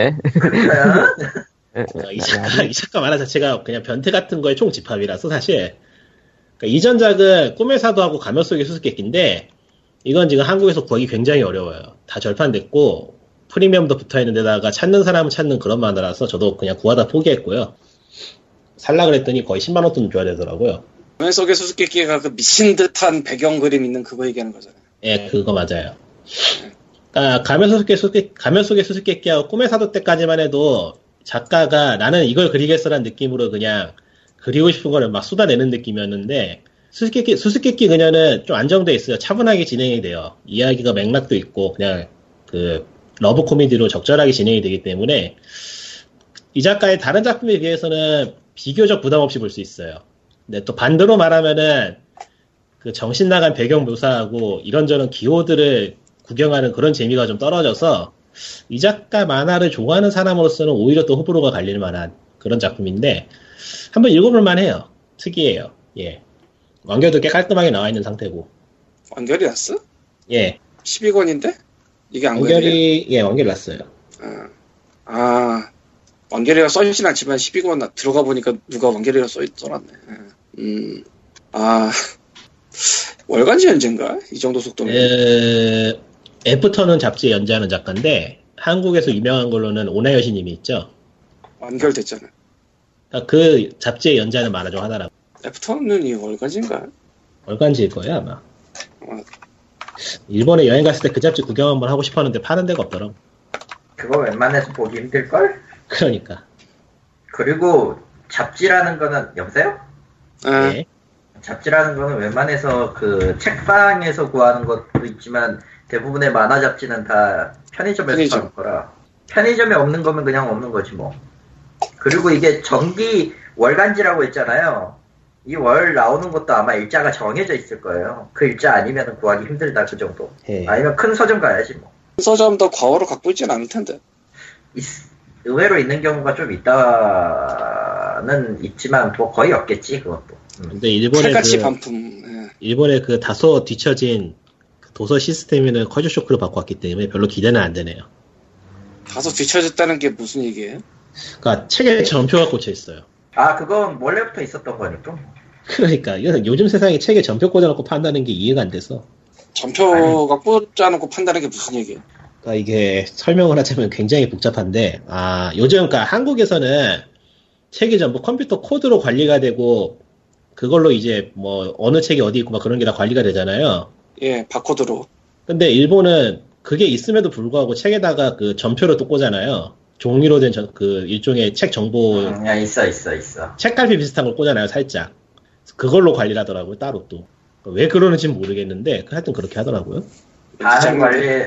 예? 어? 예, 어, 이 예, 작가 이 작가 만화 자체가 그냥 변태 같은 거의 총집합이라서 사실 그러니까 이 전 작은 꿈의 사도 하고 가면 속의 수수께끼인데 이건 지금 한국에서 구하기 굉장히 어려워요. 다 절판됐고 프리미엄도 붙어 있는 데다가 찾는 사람은 찾는 그런 만화라서 저도 그냥 구하다 포기했고요. 살라 그랬더니 거의 10만 원 돈 줘야 되더라고요. 화면 속의 수수께끼가 그 미친 듯한 배경 그림 있는 그거 얘기하는 거잖아요. 예, 그거 맞아요. 아, 가면 속의 수수께 가면 속의 수수께끼하고 꿈의 사도 때까지만 해도 작가가 나는 이걸 그리겠어라는 느낌으로 그냥 그리고 싶은 거를 막 쏟아내는 느낌이었는데 수수께끼 수수께끼 그녀는 좀 안정돼 있어요. 차분하게 진행이 돼요. 이야기가 맥락도 있고 그냥 그 러브 코미디로 적절하게 진행이 되기 때문에 이 작가의 다른 작품에 비해서는 비교적 부담 없이 볼 수 있어요. 근데 또 반대로 말하면은 그 정신 나간 배경 묘사하고 이런저런 기호들을 구경하는 그런 재미가 좀 떨어져서 이 작가 만화를 좋아하는 사람으로서는 오히려 또 호불호가 갈릴 만한 그런 작품인데 한번 읽어볼 만해요. 특이해요. 예. 완결도 꽤 깔끔하게 나와 있는 상태고. 완결이 났어? 예. 12권인데? 이게 안 완결이? 완결이 예 완결 났어요. 아, 아 완결이가 써있진 않지만 12권 나 들어가 보니까 누가 완결이라 써, 써놨네. 음, 아 월간지 연재인가? 이 정도 속도면. 에, 애프터는 잡지에 연재하는 작가인데 한국에서 유명한 걸로는 오나여시님이 있죠. 완결됐잖아. 그러니까 그 잡지에 연재하는 만화 중 하나라고. 애프터는 이 월간지인가? 월간지일 거예요 아마. 일본에 여행 갔을 때 그 잡지 구경 한번 하고 싶었는데 파는 데가 없더라고. 그거 웬만해서 보기 힘들 걸? 그러니까. 그리고 잡지라는 거는 여보세요? 아, 예. 잡지라는 거는 웬만해서 그 책방에서 구하는 것도 있지만 대부분의 만화 잡지는 다 편의점에서 편의점. 파는 거라 편의점에 없는 거면 그냥 없는 거지 뭐 그리고 이게 정기 월간지라고 했잖아요 이 월 나오는 것도 아마 일자가 정해져 있을 거예요 그 일자 아니면 구하기 힘들다 그 정도 예. 아니면 큰 서점 가야지 뭐 서점도 과거로 갖고 있진 않을 텐데. 있- 의외로 있는 경우가 좀 있다는 있지만 뭐 거의 없겠지 그것도 음. 근데 일본의 그, 반품. 예. 일본의 그 다소 뒤처진 그 도서 시스템에는 커즈 쇼크를 받고 왔기 때문에 별로 기대는 안 되네요. 다소 뒤쳐졌다는 게 무슨 얘기예요? 그러니까 책에 전표가 꽂혀 있어요. 아 그건 원래부터 있었던 거니까 그러니까 이건 요즘 세상에 책에 전표 꽂아놓고 판다는 게 이해가 안 돼서. 전표가 꽂아놓고 판다는 게 무슨 얘기예요? 그러니까 이게 설명을 하자면 굉장히 복잡한데, 아 요즘 그러니까 한국에서는 책이 전부 컴퓨터 코드로 관리가 되고 그걸로 이제 뭐 어느 책이 어디 있고 막 그런 게 다 관리가 되잖아요. 예, 바코드로. 근데 일본은 그게 있음에도 불구하고 책에다가 그 전표를 또 꽂잖아요. 종이로 된 그 일종의 책 정보 음, 야, 있어 있어 있어 책갈피 비슷한 걸 꽂아놔요, 살짝. 그걸로 관리를 하더라고요, 따로 또. 왜 그러는지는 모르겠는데, 하여튼 그렇게 하더라고요. 반응 관리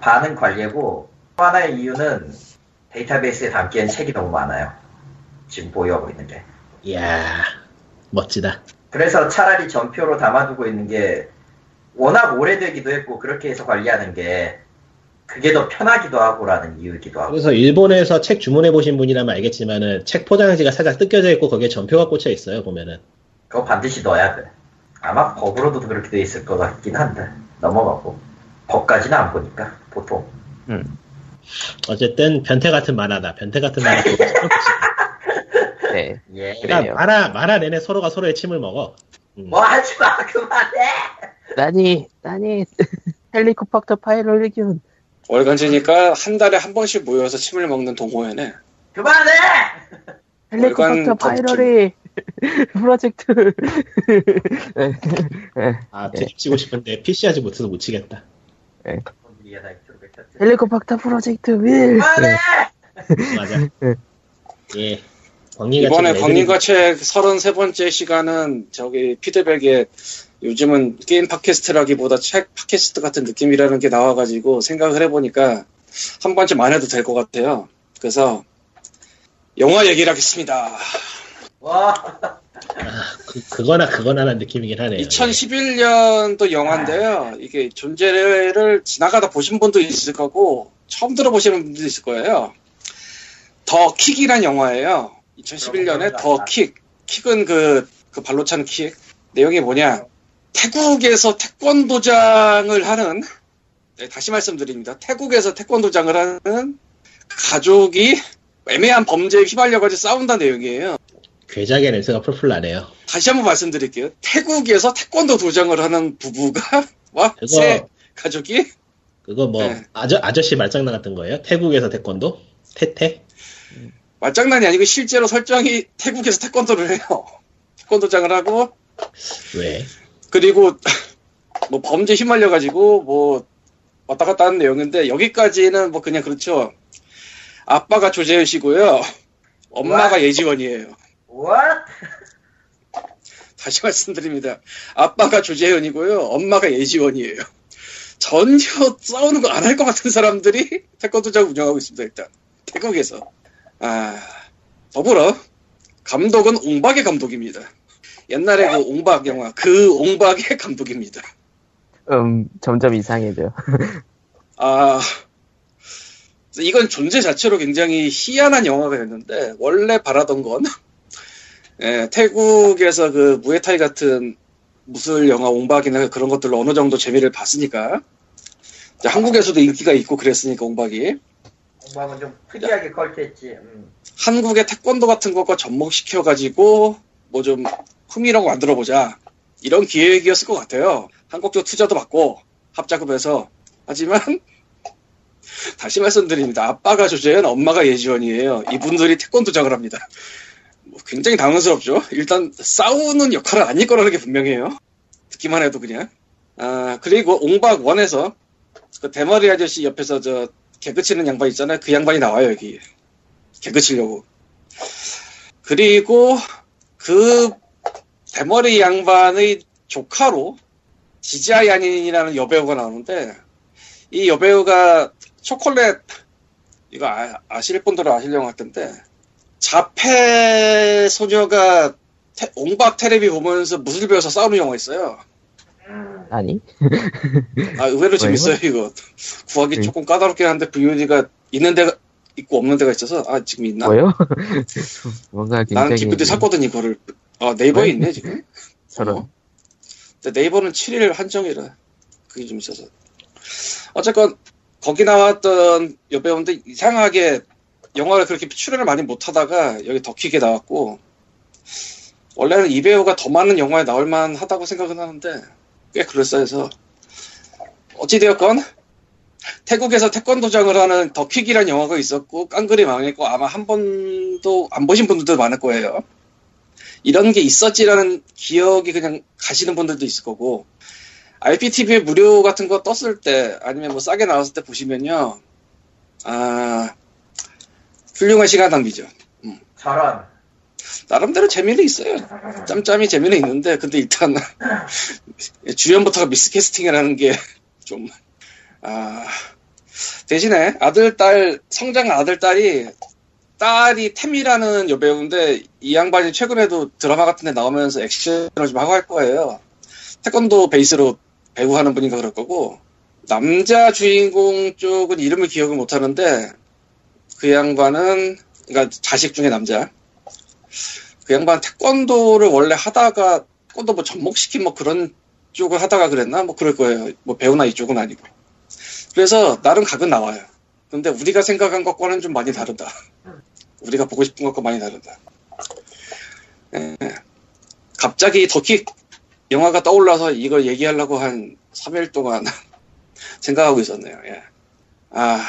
반응 관리고 또 하나의 이유는 데이터베이스에 담기엔 책이 너무 많아요 지금 보유하고 있는 게 이야, 멋지다. 그래서 차라리 전표로 담아두고 있는 게 워낙 오래되기도 했고 그렇게 해서 관리하는 게 그게 더 편하기도 하고라는 이유이기도 하고 그래서 일본에서 책 주문해 보신 분이라면 알겠지만은, 책 포장지가 살짝 뜯겨져 있고, 거기에 전표가 꽂혀 있어요, 보면은. 그거 반드시 넣어야 돼 아마 법으로도 그렇게 돼 있을 것 같긴 한데 넘어가고 법까지는 안 보니까 보통 어쨌든, 변태 같은 만화다. 변태 같은 만화. 네. 예. 그래요. 그러니까 만화, 만화 내내 서로가 서로의 침을 먹어. 음. 뭐 하지 마 그만해 何, 何, 헬리코박터 파일로리균. 월간지니까 한 달에 한 번씩 모여서 침을 먹는 동호회네. 그만해 헬리코박터 월간 파일로리 프로젝트. 네. 네. 아, 드립 치고 싶은데, PC 하지 못해서 못 치겠다. 헬리코박터 프로젝트 윌. 그만해 맞아. 네. 예. 광리가 이번에 광림과 책 33번째 시간은 저기 피드백에 요즘은 게임 팟캐스트라기보다 책 팟캐스트 같은 느낌이라는 게 나와가지고 생각을 해보니까 한 번쯤 안 해도 될 것 같아요. 그래서 영화 얘기를 하겠습니다. 와 그, 그거나 그거나라는 느낌이긴 하네요. 2011년도 영화인데요. 이게 존재를 지나가다 보신 분도 있을 거고 처음 들어보시는 분도 있을 거예요. 더 킥이란 영화예요. 2011년에 더 킥. 킥은 그, 그 발로 차는 킥. 내용이 뭐냐. 태국에서 태권도장을 하는, 네, 다시 말씀드립니다. 태국에서 태권도장을 하는 가족이 애매한 범죄에 휘말려가지고 싸운다는 내용이에요. 괴작의 냄새가 풀풀 나네요. 다시 한번 말씀드릴게요. 태국에서 태권도 도장을 하는 부부가 와 그거- 세 가족이 그거 뭐 네. 아저 아저씨 말장난 같은 거예요? 태국에서 태권도? 태태? 말장난이 아니고 실제로 설정이 태국에서 태권도를 해요. 태권도장을 하고 왜? 그리고 뭐 범죄 휘말려 가지고 뭐 왔다 갔다 하는 내용인데 여기까지는 뭐 그냥 그렇죠. 아빠가 조재현 씨고요. 엄마가 예지원이에요. What? 다시 말씀드립니다. 아빠가 조재현이고요. 엄마가 예지원이에요. 전혀 싸우는 거 안 할 것 같은 사람들이 태권도장 운영하고 있습니다. 일단 태국에서. 아 더불어 감독은 옹박의 감독입니다. 옛날에 그 옹박 영화 그 옹박의 감독입니다. 음, 점점 이상해져. 아 이건 존재 자체로 굉장히 희한한 영화가 됐는데 원래 바라던 건 예, 태국에서 그 무에타이 같은 무술 영화 옹박이나 그런 것들로 어느 정도 재미를 봤으니까 이제 한국에서도 인기가 있고 그랬으니까 옹박이 공부하면 좀 특이하게 컬트했지. 음. 한국의 태권도 같은 것과 접목시켜가지고 뭐 좀 흥미라고 만들어보자 이런 기획이었을 것 같아요. 한국적 투자도 받고 합작업해서 하지만 다시 말씀드립니다. 아빠가 조재현, 엄마가 예지원이에요. 이분들이 태권도장을 합니다. 뭐 굉장히 당황스럽죠. 일단 싸우는 역할은 아닐 거라는 게 분명해요. 듣기만 해도 그냥 아, 그리고 옹박 원에서 그 대머리 아저씨 옆에서 저 개그 치는 양반 있잖아요. 그 양반이 나와요, 여기. 개그 치려고. 그리고 그 대머리 양반의 조카로 지지아 야닌이라는 여배우가 나오는데 이 여배우가 초콜릿 이거 아, 실 분들은 아시려고 할 텐데 자폐 소녀가 테, 옹박 테레비 보면서 무술 배워서 싸우는 영화 있어요. 아니? 아 의외로 재밌어요 이거. 구하기 네. 조금 까다롭긴 한데 VOD가 있는 데가 있고 없는 데가 있어서 아 지금 있나? 뭐요? 뭔가 굉장히 나는 기쁘게 샀거든 이거를. 아 네이버에 있네 지금. 저런 어. 근데 네이버는 7일 한정이라 그게 좀 있어서. 어쨌건 거기 나왔던 여배우인데 이상하게 영화를 그렇게 출연을 많이 못 하다가 여기 더 킥에 나왔고 원래는 이 배우가 더 많은 영화에 나올 만 하다고 생각은 하는데 꽤 그럴싸해서 어찌되었건 태국에서 태권도장을 하는 더 킥이라는 영화가 있었고 깡그리 망했고 아마 한 번도 안 보신 분들도 많을 거예요. 이런 게 있었지라는 기억이 그냥 가시는 분들도 있을 거고 IPTV에 무료 같은 거 떴을 때 아니면 뭐 싸게 나왔을 때 보시면요. 아 훌륭한 시간 낭비죠. 저런. 나름대로 재미는 있어요. 짬짬이 재미는 있는데 근데 일단 주연부터가 미스캐스팅이라는 게 좀 아, 대신에 아들 딸 성장 아들 딸이 딸이 템이라는 여배우인데 이 양반이 최근에도 드라마 같은 데 나오면서 액션을 좀 하고 할 거예요. 태권도 베이스로 배우하는 분인가 그럴 거고 남자 주인공 쪽은 이름을 기억을 못 하는데 그 양반은 그러니까 자식 중에 남자 그 양반 태권도를 원래 하다가 태권도 뭐 접목시킨 뭐 그런 쪽을 하다가 그랬나 뭐 그럴 거예요. 뭐 배우나 이쪽은 아니고. 그래서 나름 각은 나와요. 근데 우리가 생각한 것과는 좀 많이 다르다. 우리가 보고 싶은 것과 많이 다르다. 예. 갑자기 더킥 영화가 떠올라서 이걸 얘기하려고 한 3일 동안 생각하고 있었네요. 예. 아,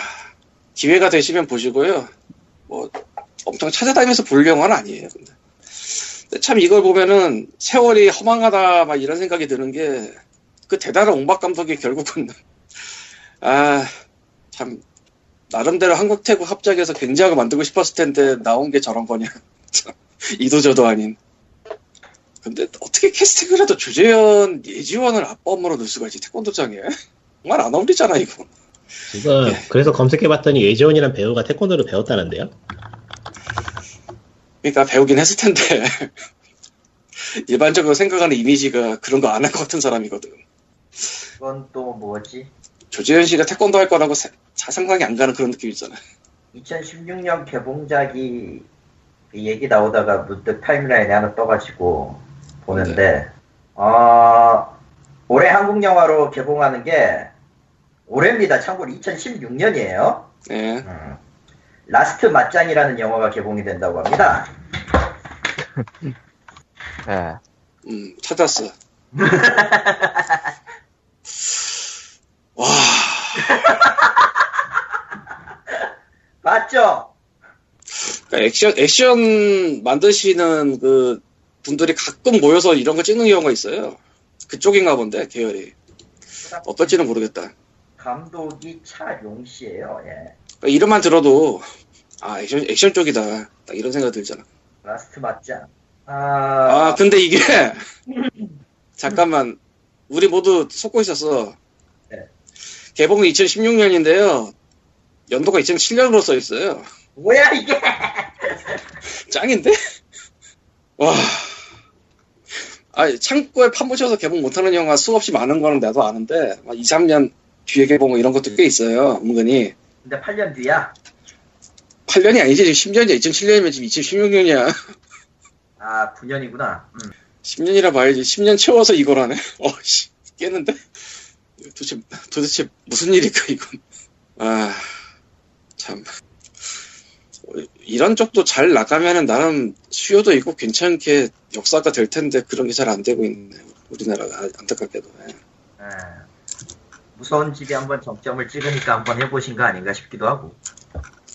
기회가 되시면 보시고요. 뭐, 엄청 찾아다니면서 볼 영화는 아니에요. 근데. 근데 참 이걸 보면은 세월이 허망하다 막 이런 생각이 드는 게 그 대단한 옹박 감독이 결국은 아, 참 나름대로 한국 태국 합작에서 굉장히 만들고 싶었을 텐데 나온 게 저런 거냐. 참, 이도저도 아닌. 근데 어떻게 캐스팅을 해도 주재현, 예지원을 앞범으로 넣을 수가 있지 태권도장에? 정말 안 어울리잖아 이거. 지금 예. 그래서 검색해봤더니 예지원이란 배우가 태권도를 배웠다는데요. 그러니까 배우긴 했을 텐데 일반적으로 생각하는 이미지가 그런 거 안 할 것 같은 사람이거든. 그건 또 뭐지? 조재현 씨가 태권도 할 거라고 사- 자 상상이 안 가는 그런 느낌 있잖아. 2016년 개봉작이 그 얘기 나오다가 문득 타임라인에 하나 떠가지고 보는데 어, 올해 한국 영화로 개봉하는 게 올해입니다. 참고로 2016년이에요. 예. 라스트 맞짱이라는 영화가 개봉이 된다고 합니다. 예. 음, 찾았어. 와, 맞죠? 그러니까 액션, 액션 만드시는 그 분들이 가끔 모여서 이런 거 찍는 경우가 있어요. 그쪽인가 본데, 계열이. 어떨지는 모르겠다. 감독이 차용 씨예요. 예. 그러니까 이름만 들어도, 아, 액션, 액션 쪽이다. 딱 이런 생각 들잖아. 라스트 맞짱. 아, 아, 근데 이게, 잠깐만, 우리 모두 속고 있었어. 네. 개봉은 2016년인데요. 연도가 2007년으로 써 있어요. 뭐야 이게? 짱인데? 와. 아, 창고에 파묻혀서 개봉 못하는 영화 수없이 많은 거는 나도 아는데, 막 2, 3년 뒤에 개봉 뭐 이런 것도 꽤 있어요, 은근히. 근데 8년 뒤야. 8년이 아니지, 지금 10년이야. 2007년이면 지금 2016년이야. 아, 9년이구나. 음. 10년이라 봐야지. 10년 채워서 이걸 하네. 어, 씨, 깼는데? 도대체, 도대체 무슨 일일까, 이건. 아, 참. 어, 이런 쪽도 잘 나가면은 나름 수요도 있고 괜찮게 역사가 될 텐데 그런 게 잘 안 되고 있네. 우리나라가 아, 안타깝게도. 예. 예. 무서운 집이 한번 정점을 찍으니까 한번 해보신 거 아닌가 싶기도 하고.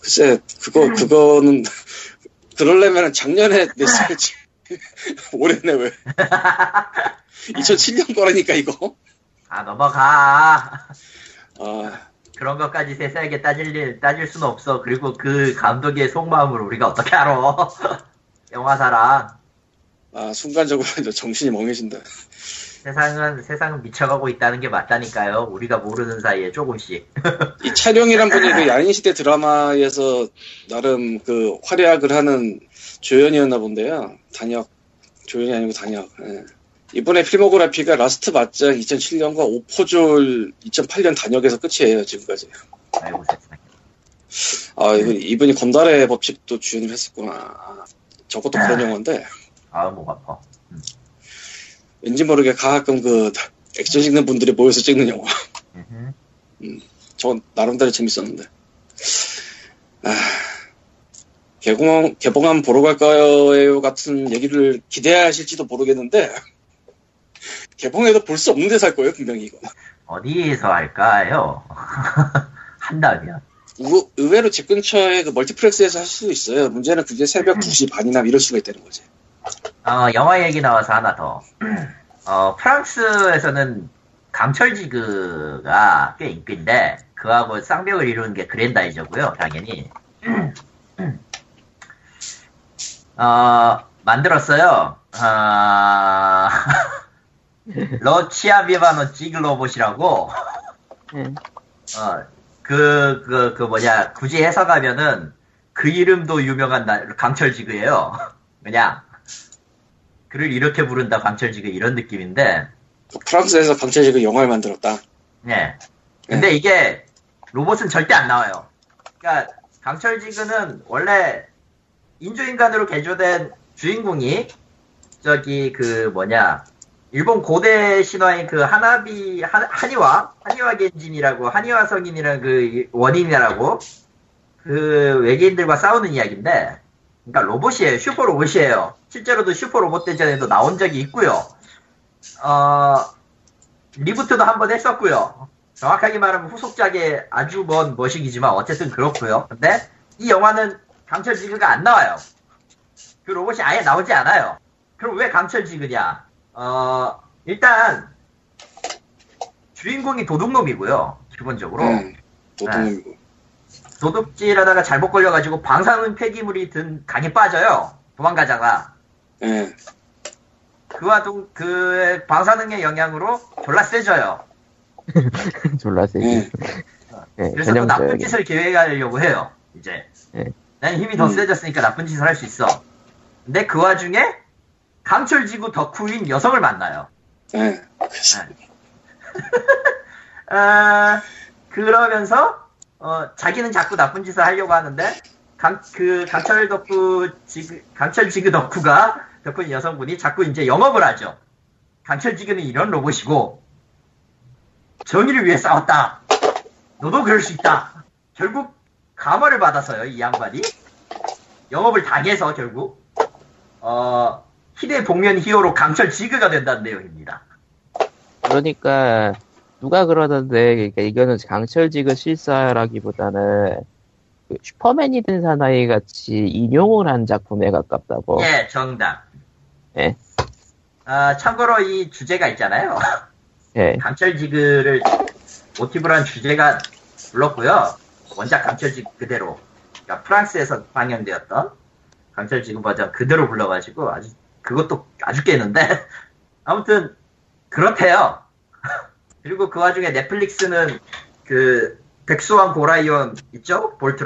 글쎄, 그거, 그거는, 그러려면 작년에 냈어야지. 올해네, 왜. 2007년 거라니까, 이거. 아 넘어가. 아, 그런 것까지 세세하게 따질 일- 따질 수는 없어. 그리고 그 감독의 속마음을 우리가 어떻게 알아? 영화사랑 아, 순간적으로 정신이 멍해진다. 세상은 세상은 미쳐가고 있다는 게 맞다니까요. 우리가 모르는 사이에 조금씩. 이 촬영이란 분이 그 야인시대 드라마에서 나름 그 활약을 하는 조연이었나 본데요. 단역. 조연이 아니고 단역. 예. 이번에 필모그래피가 라스트 맞짱 2007년과 오포졸 2008년 단역에서 끝이에요, 지금까지. 아이고. 아, 이분, 이분이 건달의 법칙도 주연을 했었구나. 아, 저것도 그런 영화인데, 아, 목 아파. 왠지 모르게 가끔 그 액션 찍는 분들이 모여서 찍는 영화. 음흠. 저 나름대로 재밌었는데. 아, 개봉 개봉하면 보러 갈까요 같은 얘기를 기대하실지도 모르겠는데 개봉해도 볼 수 없는 데서 할 거예요 분명히 이거. 어디에서 할까요? 한다면. 우- 의외로 집 근처에 그 멀티플렉스에서 할 수도 있어요. 문제는 그게 새벽 2시 반이나 이럴 수가 있다는 거지. 어, 영화 얘기 나와서 하나 더. 어, 프랑스에서는 강철지그가 꽤 인기인데, 그하고 쌍벽을 이루는 게 그랜다이저고요 당연히. 어, 만들었어요. 아, 러치아 비바노 찌글 로봇이라고, 예. 어, 그, 그, 그 뭐냐, 굳이 해석하면은, 그 이름도 유명한 나- 강철지그예요 그냥. 그를 이렇게 부른다, 강철지그, 이런 느낌인데, 그 프랑스에서 강철지그 영화를 만들었다. 예. 근데 이게, 로봇은 절대 안 나와요. 그러니까, 강철지그는 원래, 인조인간으로 개조된 주인공이, 저기, 그, 뭐냐, 일본 고대 신화의 그 하나비, 한, 한이와, 한이와 겐진이라고, 한이와 성인이라는 그 원인이라고, 그 외계인들과 싸우는 이야기인데, 그러니까 로봇이에요. 슈퍼 로봇이에요. 실제로도 슈퍼 로봇 대전에도 나온 적이 있고요. 어, reboot도 한 번 했었고요. 정확하게 말하면 후속작의 아주 먼 머시기지만 어쨌든 그렇고요. 근데 이 영화는 강철 지그가 안 나와요. 그 로봇이 아예 나오지 않아요. 그럼 왜 강철 지그냐? 어, 일단 주인공이 도둑놈이고요. 기본적으로. 음, 도둑놈이고. 도둑질하다가 잘못 걸려가지고 방사능 폐기물이 든 강에 빠져요. 도망가다가. 예. 그와 동, 그 방사능의 영향으로 졸라 세져요. 졸라 세지. 예. 예, 그래서 또 나쁜 전형적인. 짓을 계획하려고 해요. 이제. 예. 난 힘이 더 음. 세졌으니까 나쁜 짓을 할 수 있어. 근데 그 와중에 강철지구 덕후인 여성을 만나요. 예. 그래서 아, 그러면서 어, 자기는 자꾸 나쁜 짓을 하려고 하는데 강, 그 강철 덕후 지그 강철 지그 덕후가 덕후인 여성분이 자꾸 이제 영업을 하죠. 강철 지그는 이런 로봇이고 정의를 위해 싸웠다. 너도 그럴 수 있다. 결국 감화를 받아서요 이 양반이 영업을 당해서 결국 어 희대 복면 히어로 강철 지그가 된다는 내용입니다. 그러니까 누가 그러던데 그러니까 이거는 강철 지그 실사라기보다는 그 슈퍼맨이 된 사나이 같이 인용을 한 작품에 가깝다고. 예, 정답. 예. 아, 참고로 이 주제가 있잖아요. 예. 강철 지그를 모티브로 한 주제가 불렀고요. 원작 강철 지그 그대로. 그러니까 프랑스에서 방영되었던 강철 지그 버전 그대로 불러가지고 아주, 그것도 아주 깨는데. 아무튼, 그렇대요. 그리고 그 와중에 넷플릭스는 그, 백수왕 고라이온 있죠? 그걸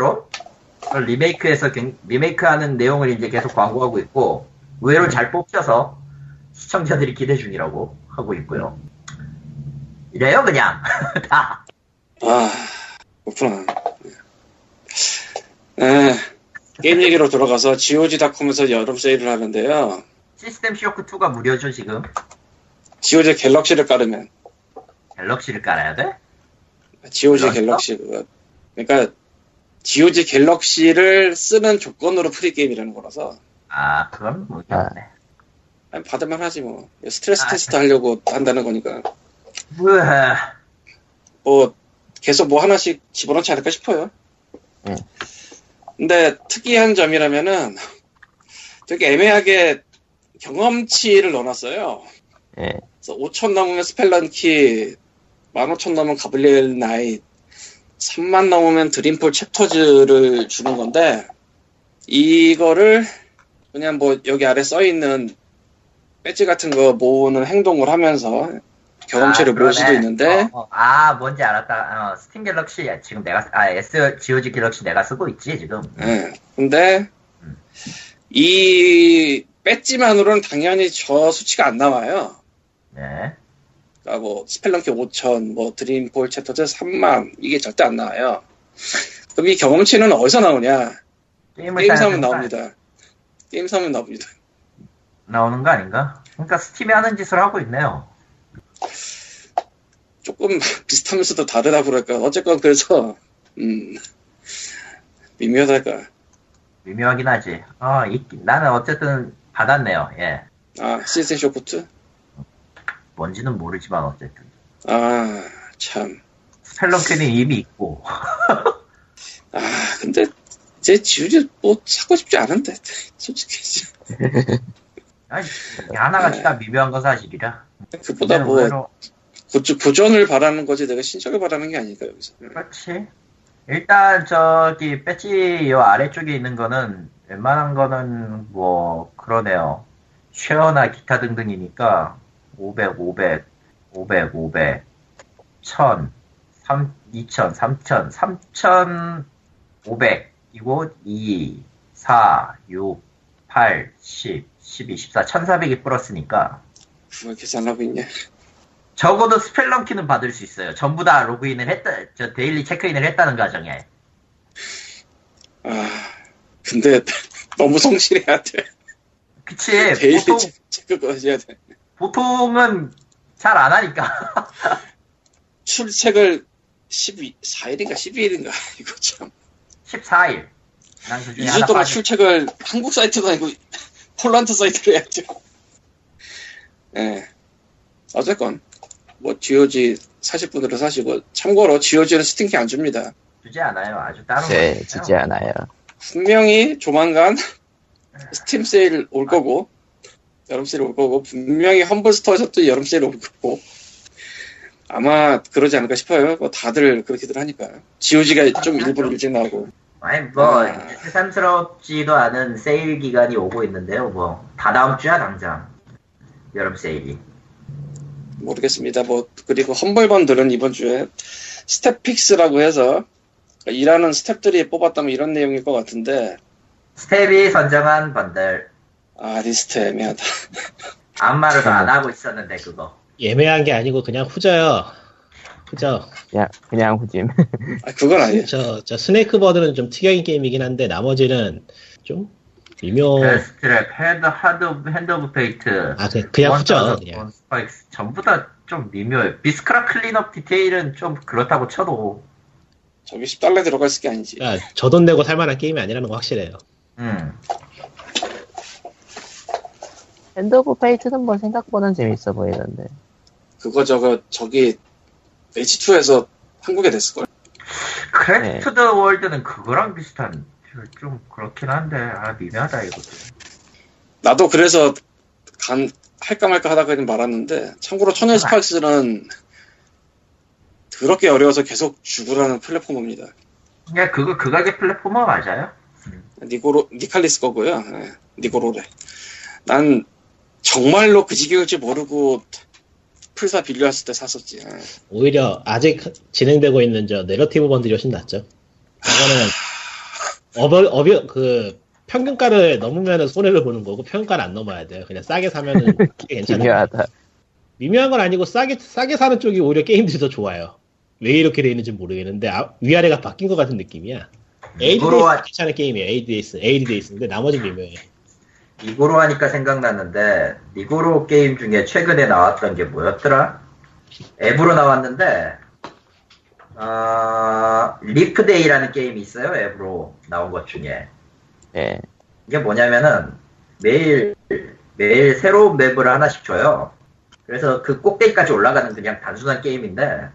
리메이크해서, 굉- 리메이크하는 내용을 이제 계속 광고하고 있고, 의외로 잘 뽑혀서 시청자들이 기대 중이라고 하고 있고요. 이래요, 그냥. 다. 아, 그렇구나. 예. 게임 얘기로 돌아가서 GOG.com에서 여름 세일을 하는데요. System Shock 2가 무료죠, 지금. GOG 갤럭시를 깔으면 갤럭시를 깔아야 돼? GOG 그렇죠? Galaxy 그거 그러니까 GOG Galaxy를 쓰는 조건으로 free 게임이라는 거라서 아, 그건 모르겠네. 아니, 받을만 하지 뭐 스트레스 아, 테스트 하려고 한다는 거니까 으아, 뭐 계속 뭐 하나씩 집어넣지 않을까 싶어요. 음. 근데 특이한 점이라면은 되게 애매하게 경험치를 넣어놨어요. 예. 그래서 5천 넘으면 Spelunky, 15,000 넘으면 Gabriel Knight, 3만 넘으면 Dreamfall Chapters를 주는 건데, 이거를 그냥 뭐 여기 아래 써 있는 배지 같은 거 모으는 행동을 하면서 경험치를 아, 모을 수도. 있는데, 어, 어. 아 뭔지 알았다. 어, Steam Galaxy 지금 내가 아 S GOG Galaxy 내가 쓰고 있지 지금. 예. 근데 이 배지만으로는 당연히 저 수치가 안 나와요. 네. 그러니까 뭐 Spelunky 5천, 뭐 Dreamfall Chapters 3만 이게 절대 안 나와요. 그럼 이 경험치는 어디서 나오냐? 게임 사면 나옵니다. 게임 사면 나옵니다. 나오는 거 아닌가? 그러니까 Steam이 하는 짓을 하고 있네요. 조금 비슷하면서도 다르다 그럴까. 어쨌건 그래서 음 미묘하달까. 미묘하긴 하지. 어, 있- 나는 어쨌든 받았네요. 예. 아 시즌 쇼프트? 뭔지는 모르지만 어쨌든. 아 참. 스펠런키는 이미 있고. 아 근데 제 지우지 뭐 사고 싶지 않은데 솔직히 아니, 하나가 진짜 미묘한 건 사실이라. 그보다 뭐 의외로 구- 구전을 바라는 거지 내가 신작을 바라는 게 아닐까 여기서. 그렇지. 일단 저기 배지 요 아래쪽에 있는 거는 웬만한 거는 뭐 그러네요. 쉐어나 기타 등등이니까 500, 500, 500, 500, 1000, 3, 2000, 3000, 3500 이고 2, 4, 6, 8, 10, 12, 14, 1400이 플러스니까 왜 계산하고 있냐? 적어도 스펠런키는 받을 수 있어요. 전부 다 로그인을 했다, 저 데일리 체크인을 했다는 가정에. 아 근데 너무 성실해야 돼. 그치. daily 보통, 체- 체크가 해야 돼. 보통은 잘 안 하니까. 출첵을 12, 4일인가 12일인가 이거 참. 14일. 난 그중에 2주 하나 동안. 출첵을 한국 사이트도 아니고 폴란드 사이트로 해야죠. 예. 어쨌건 뭐 GOG 사실 분들은 사시고 참고로 GOG는 Steam키 안 줍니다. 주지 않아요. 아주 따로. 네, 주지 않아요. 분명히 조만간 스팀 세일 올 거고 여름 세일 올 거고 분명히 Humble Store에서도 여름 세일 올 거고 아마 그러지 않을까 싶어요. 뭐 다들 그렇게들 하니까 GOG가 좀 일부러 일찍 나오고 아니, 뭐, 아. 새삼스럽지도 않은 세일 기간이 오고 있는데요. 뭐, 다 다음 주야, 당장. 여름 세일이. 모르겠습니다. 뭐 그리고 Humble Bundle은 이번 주에 Staff Picks라고 해서 일하는 스태프들이 뽑았다면 이런 내용일 것 같은데 스태프가 선정한 번들. 아 리스트 애매하다. 아무 말을 안 하고 있었는데, 그거. 애매한 게 아니고 그냥 후져요. 후져. 그냥, 그냥 후짐. 아 그건 아니에요. 저, 저 Snakebird는 좀 특이한 게임이긴 한데 나머지는 좀 미묘. 베스트랩, 헤드, 하드, Hand of Fate. 아, 그, 그냥 후져. 그냥. Spikes. 전부 다 좀 미묘해. Viscera Cleanup Detail은 좀 그렇다고 쳐도. 저기 10달러 들어갈 게 아니지. 그러니까 저돈 내고 살만한 게임이 아니라는 거 확실해요. 음. Hand of Fate는 뭐 생각보다는 재밌어 보이던데. 그거 저거 저기 H2에서 한국에 됐을걸. Craft The World는 그거랑 비슷한 좀 그렇긴 한데 아 미묘하다 이것도 나도 그래서 간 할까 말까 하다가 말았는데 참고로 천연 스파이스는 더럽게 어려워서 계속 죽으라는 플랫폼입니다. 야 그거 그 가게 플랫포머 맞아요? 니고로 니칼리스 거고요. 예, 니고로래. 난 정말로 그 지경일지 모르고 풀사 빌려왔을 때 샀었지. 예. 오히려 아직 진행되고 있는 저 내러티브 번들이 훨씬 낫죠. 이거는 어버 어비 그 평균가를 넘으면 손해를 보는 거고 평균가를 안 넘어야 돼요. 그냥 싸게 사면은 괜찮아요. 기묘하다. 미묘한 건 아니고 싸게 싸게 사는 쪽이 오히려 게임들이 더 좋아요. 왜 이렇게 돼 있는지 모르겠는데 아- 위아래가 바뀐 것 같은 느낌이야. ADDS 하- 괜찮은 게임이에요. ADDS, ADDS인데 나머지 미묘해. 이고로 하니까 생각났는데 이고로 게임 중에 최근에 나왔던 게 뭐였더라? 앱으로 나왔는데 어, Leap Day라는 게임이 있어요 앱으로 나온 것 중에 예. 이게 뭐냐면은 매일 매일 새로운 맵을 하나씩 줘요. 그래서 그 꼭대기까지 올라가는 그냥 단순한 게임인데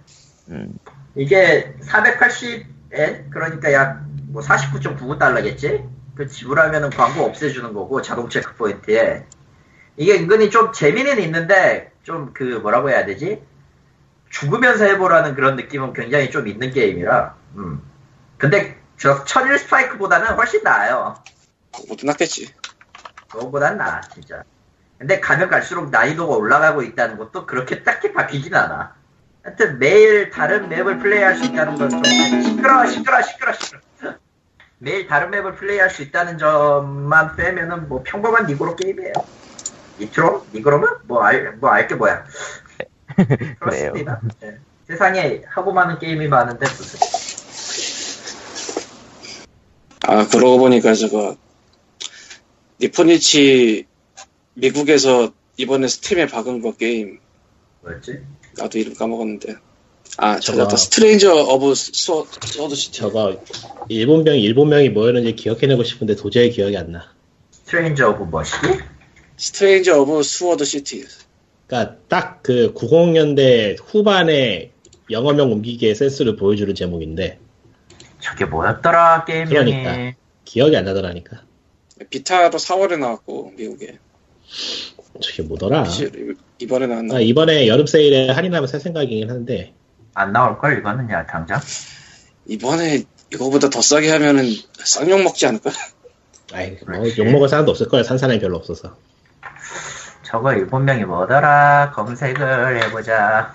음. 이게 480엔 그러니까 약 뭐 49.99달러겠지? 그 지불하면은 광고 없애주는 거고 자동 체크 포인트에 이게 은근히 좀 재미는 있는데 좀 그 뭐라고 해야 되지? 죽으면서 해보라는 그런 느낌은 굉장히 좀 있는 게임이라. 음. 근데 저 천일 스파이크보다는 훨씬 나아요. 뭐도 낫겠지. 그거보단 나아 진짜. 근데 가면 갈수록 난이도가 올라가고 있다는 것도 그렇게 딱히 바뀌진 않아. 하여튼 매일 다른 맵을 플레이할 수 있다는 건 좀 시끄러 시끄러 시끄러 시끄러. 매일 다른 맵을 플레이할 수 있다는 점만 빼면은 뭐 평범한 니그로 게임이에요. Nigoro? Nigoro면? 뭐 알, 뭐알 게 뭐야. 그렇습니다. 네. 세상에 하고 많은 게임이 많은데 무슨. 아, 그러고 보니까 저거, 니폰이치 미국에서 이번에 Steam에 박은 거 게임, 뭐였지? 나도 이름 까먹었는데. 아, 저거- 찾았다. Stranger of Swo-, Sword City. 저거 일본명 일본 명이 뭐였는지 기억해내고 싶은데 도저히 기억이 안 나. Stranger of 머시기? Stranger of Sword City. 그러니까 딱 그 90년대 후반에 영어명 옮기기의 센스를 보여주는 제목인데 저게 뭐였더라 게임명이 그러니까. 기억이 안 나더라니까. 비타도 4월에 나왔고, 미국에. 저게 뭐더라? 이번에 나왔나? 아, 이번에 여름 세일에 할인하면 살 생각이긴 한데. 안 나올걸 이거는 야 당장? 이번에 이거보다 더 싸게 하면은 쌍욕 먹지 않을까? 아이 뭐 욕 먹을 사람도 없을 거야. 산 사람이 별로 없어서. 저거 일본명이 뭐더라? 검색을 해보자.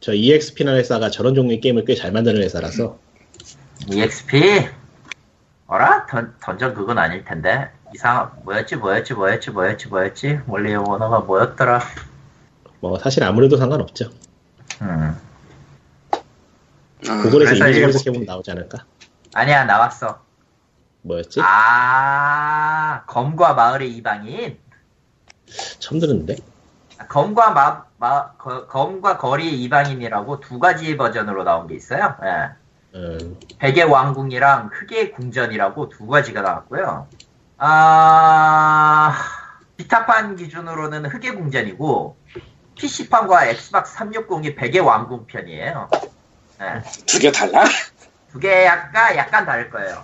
저 EXP라는 회사가 저런 종류의 게임을 꽤 잘 만드는 회사라서. EXP 어라? 던, 던전 그건 아닐 텐데 이상 뭐였지 뭐였지 뭐였지 뭐였지 뭐였지 원래 영어가 뭐였더라 뭐 사실 아무래도 상관없죠 음. 아, 구글에서 이미지 검색해보면 나오지 않을까? 아니야 나왔어 뭐였지? 아 검과 마을의 이방인 처음 들었는데 검과 마, 마 거- 검과 거리의 이방인이라고 두 가지 버전으로 나온 게 있어요 예. 음, 백의 왕궁이랑 흑의 궁전이라고 두 가지가 나왔고요. 아, 비타판 기준으로는 흑의 궁전이고, PC판과 엑스박스 360이 백의 왕궁 편이에요. 네. 두개 달라? 두개 약간, 약간 다를 거예요.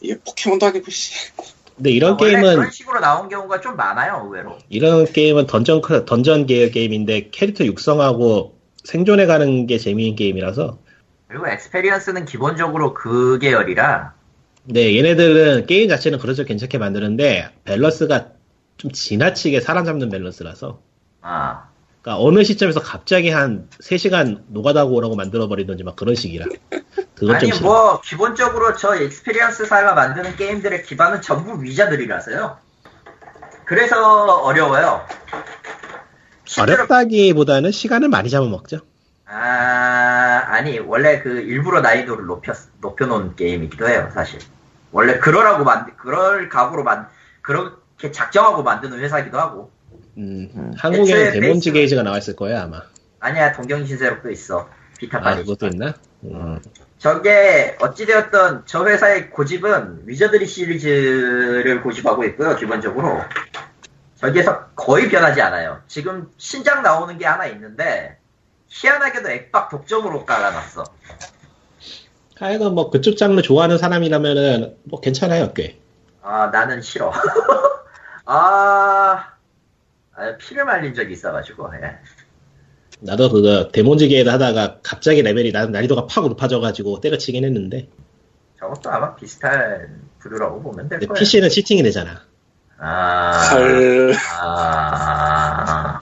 이게 포켓몬도 아니고, 씨. 근데 이런 아, 원래 게임은 그런 식으로 나온 경우가 좀 많아요, 의외로. 이런 게임은 던전 던전 계열 게임인데 캐릭터 육성하고 생존해가는 게 재미있는 게임이라서 그리고 엑스페리언스는 기본적으로 그 계열이라, 네 얘네들은 게임 자체는 그렇죠 괜찮게 만드는데 밸런스가 좀 지나치게 사람 잡는 밸런스라서. 아, 그러니까 어느 시점에서 갑자기 한 3시간 노가다하고 오라고 만들어 버리던지 막 그런 식이라. 그건 아니, 좀 뭐, 기본적으로 저 엑스페리언스 사가 만드는 게임들의 기반은 전부 위저드리라서요. 그래서 어려워요. 실제로 어렵다기보다는 시간을 많이 잡아먹죠. 아, 아니, 원래 그 일부러 난이도를 높여, 높여놓은 게임이기도 해요, 사실. 원래 그러라고 만, 그럴 각오로 만, 그렇게 작정하고 만드는 회사기도 하고. 음, 음. 한국에는 애초에 데몬즈 게이지가 나와있을 거야 아마 아니야, 동경 신세록도 있어. 아 비타판이. 그것도 있나? 음. 저게, 어찌되었던 저 회사의 고집은 위저드리 시리즈를 고집하고 있고요, 기본적으로. 저기에서 거의 변하지 않아요. 지금 신작 나오는 게 하나 있는데, 희한하게도 액박 독점으로 깔아놨어. 하여간 뭐 그쪽 장르 좋아하는 사람이라면은 뭐 괜찮아요 꽤 아, 나는 싫어. 아, 아, 피를 말린 적이 있어가지고, 예. 나도 그거 데몬 게이즈 하다가 갑자기 레벨이 난- 난이도가 팍 높아져가지고 때려치긴 했는데 저것도 아마 비슷한 부류라고 보면 될 거예요. PC는 cheating이 되잖아 아, 헐. 아,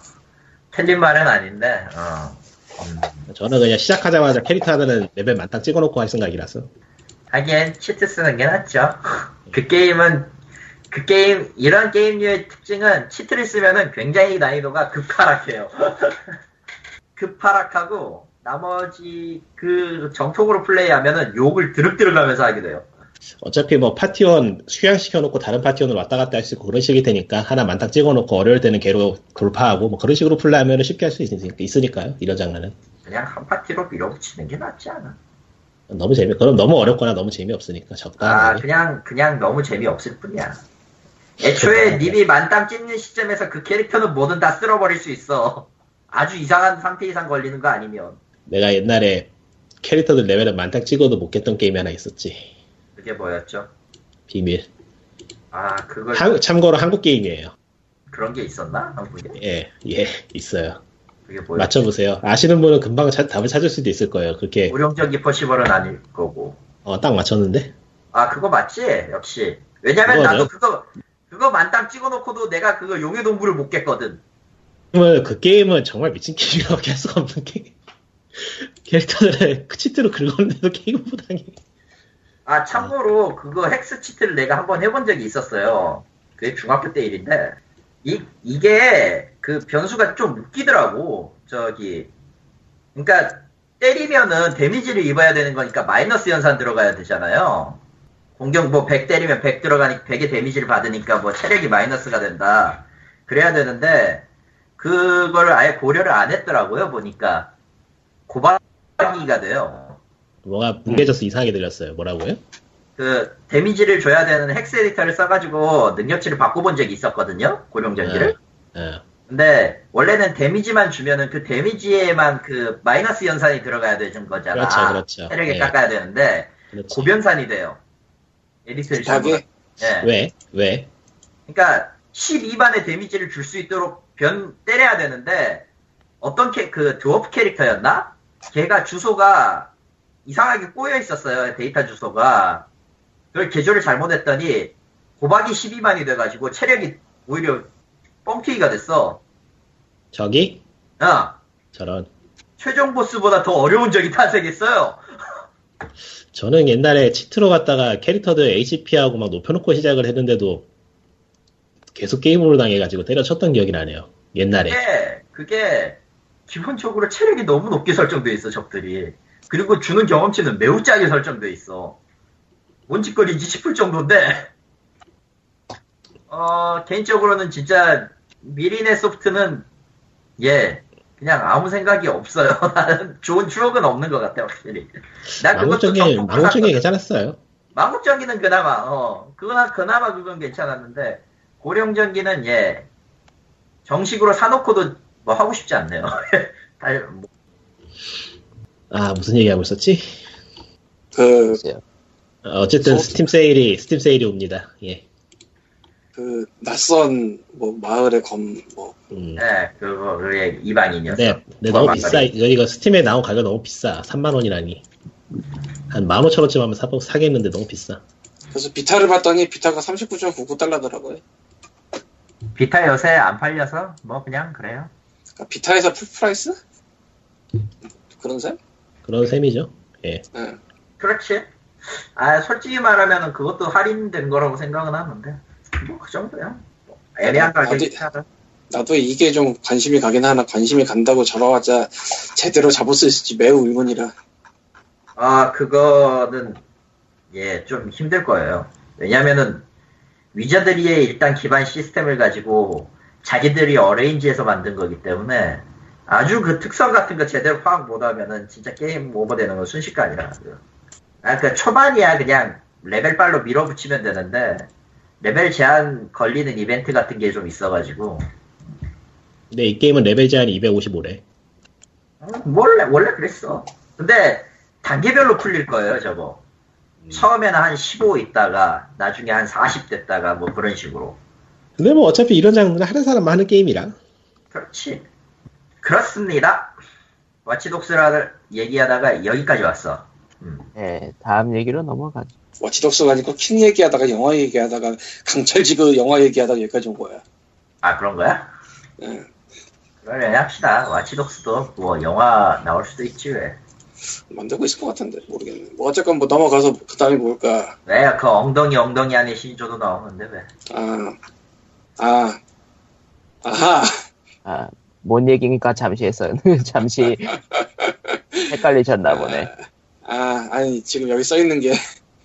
틀린 말은 아닌데, 어. 음. 저는 그냥 시작하자마자 캐릭터 하나는 레벨 만땅 찍어놓고 할 생각이라서 하긴, cheat 쓰는 게 낫죠. 그 게임은, 그 게임, 이런 게임류의 특징은 cheat를 쓰면은 굉장히 난이도가 급하락해요. 급하락하고, 나머지 그 정통으로 플레이하면은 욕을 드륵드륵 하면서 하게 돼요. 어차피 뭐 파티원 휴양시켜놓고 다른 파티원으로 왔다 갔다 할 수 있고 그런 식일 테니까 하나 만땅 찍어놓고 어려울 때는 걔로 돌파하고 뭐 그런 식으로 플레이하면 쉽게 할 수 있으니까 요 이런 장르는 그냥 한 파티로 밀어붙이는 게 낫지 않아. 너무 재미 그럼 너무 어렵거나 너무 재미없으니까 아, 적당히 그냥, 그냥 너무 재미없을 뿐이야. 애초에 님이 만땅 찍는 시점에서 그 캐릭터는 뭐든 다 쓸어버릴 수 있어. 아주 이상한 상태 이상 걸리는 거 아니면. 내가 옛날에 캐릭터들 레벨을 만땅 찍어도 못 깼던 게임이 하나 있었지 그게 뭐였죠? 비밀 아, 그걸, 한- 참고로 한국 게임이에요 그런 게 있었나? 한국에? 예, 예, 있어요. 그게? 맞춰보세요. 아시는 분은 금방 차- 답을 찾을 수도 있을 거예요. 그렇게 무령전기 퍼시벌은 아닐 거고. 어, 딱 맞췄는데 아 그거 맞지? 역시. 왜냐면 그거죠. 나도 그거 그거 만땅 찍어놓고도 내가 그거 용의 동물을 못 깼거든. 그 게임은 정말 미친 게임이라고 할 수가 없는 게임. 캐릭터들의 그 치트로 긁었는데도 게임을 못하게. 아 참고로 그거 헥스 치트를 내가 한번 해본 적이 있었어요. 그게 중학교 때 일인데 이 이게 그 변수가 좀 웃기더라고. 저기 그러니까 때리면은 데미지를 입어야 되는 거니까 마이너스 연산 들어가야 되잖아요. 공격 뭐 100 때리면 100 들어가니 100의 데미지를 받으니까 뭐 체력이 마이너스가 된다. 그래야 되는데 그거를 아예 고려를 안 했더라고요. 보니까 고박이가 돼요. 뭐가 뭉개져서 이상하게 들렸어요. 뭐라고요? 그 데미지를 줘야 되는 hex editor를 써가지고 능력치를 바꿔본 적이 있었거든요 고룡전기를 예. 근데 원래는 데미지만 주면은 그 데미지에만 그 마이너스 연산이 들어가야 되는 거잖아 그렇죠, 그렇죠. 체력에 예. 깎아야 되는데 그렇지. 곱연산이 돼요 에디터를 급하게 예. 왜? 왜? 그러니까 12만의 데미지를 줄 수 있도록 번 때려야 되는데 어떤 캐, 그 드워프 캐릭터였나? 걔가 주소가 이상하게 꼬여 있었어요 데이터 주소가 그걸 개조를 잘못했더니 고박이 12만이 돼가지고 체력이 오히려 뻥튀기가 됐어 저기? 어, 저런. 최종 보스보다 더 어려운 적이 탄생했어요 저는 옛날에 치트로 갔다가 캐릭터들 HP하고 막 높여놓고 시작을 했는데도 계속 게임으로 당해가지고 때려쳤던 기억이 나네요. 옛날에. 그게, 그게 기본적으로 체력이 너무 높게 설정돼 있어 적들이 그리고 주는 경험치는 매우 짜게 설정돼 있어 뭔 짓거리인지 싶을 정도인데 어 개인적으로는 진짜 미리네 소프트는 예 그냥 아무 생각이 없어요 나는 좋은 추억은 없는 것 같아 확실히 난 그것도 샀거든. 괜찮았어요. 망국전기는 그나마 어 그거나 그나마 그건 괜찮았는데 고령전기는 예 정식으로 사놓고도 뭐 하고 싶지 않네요. 달- 뭐, 아, 무슨 얘기하고 있었지? 그. 어, 어쨌든 소- 스팀 세일이, 스팀 세일이 옵니다. 예. 그, 낯선, 뭐, 마을의 검, 뭐, 음. 예, 그거 그게 이방인이었어. 네, 네, 뭐 너무. 비싸. 이거, 이거 스팀에 나온 가격 너무 비싸. 3만 원이라니. 한 15,000원쯤 하면 사, 사겠는데 너무 비싸. 그래서 비타를 봤더니 비타가 39.99달러더라고요. 비타 요새 안 팔려서 뭐 그냥 그래요. 그러니까 비타에서 full price? 그런 셈? 그런 셈이죠. 예. 예. 그렇지. 아 솔직히 말하면은 그것도 할인된 거라고 생각은 하는데 뭐 그 정도야. 뭐 애매한 가격이 어디- 하다. 나도 이게 좀 관심이 가긴 하나 관심이 간다고 잡아봤자 제대로 잡을 수 있을지 매우 의문이라. 아 그거는 예 좀 힘들 거예요. 왜냐면은 위저드리의 일단 기반 시스템을 가지고 자기들이 arrange해서 만든 거기 때문에 아주 그 특성 같은 거 제대로 파악 못하면은 진짜 게임 오버되는 건 순식간이라. 아, 그 초반이야 그냥 레벨빨로 밀어붙이면 되는데 레벨 제한 걸리는 이벤트 같은 게 좀 있어가지고 근데 이 게임은 레벨 제한이 255래. 어, 원래 원래 그랬어. 근데 단계별로 풀릴 거예요 저거. 처음에는 한 15 있다가 나중에 한 40 됐다가 뭐 그런 식으로. 근데 뭐 어차피 이런 장르는 하는 사람만 하는 게임이라. 그렇지. 그렇습니다. 와치독스라를 얘기하다가 여기까지 왔어. 네, 다음 얘기로 넘어가죠. 워치독스가 아니고 킹 얘기하다가 영화 얘기하다가 강철지그 영화 얘기하다가 여기까지 온 거야. 아 그런 거야? 예. 그래 합시다. 와치독스도 뭐 영화 나올 수도 있지 왜. 만들고 있을 것 같은데 모르겠네. 뭐 어쨌건 뭐 넘어가서 그 다음에 뭘까? 왜 그 엉덩이 엉덩이 안에 신조도 나오는데 왜? 아, 아, 아하. 아, 뭔 얘기니까 잠시 했어요. 잠시 헷갈리셨나 보네. 아, 아니 지금 여기 써 있는 게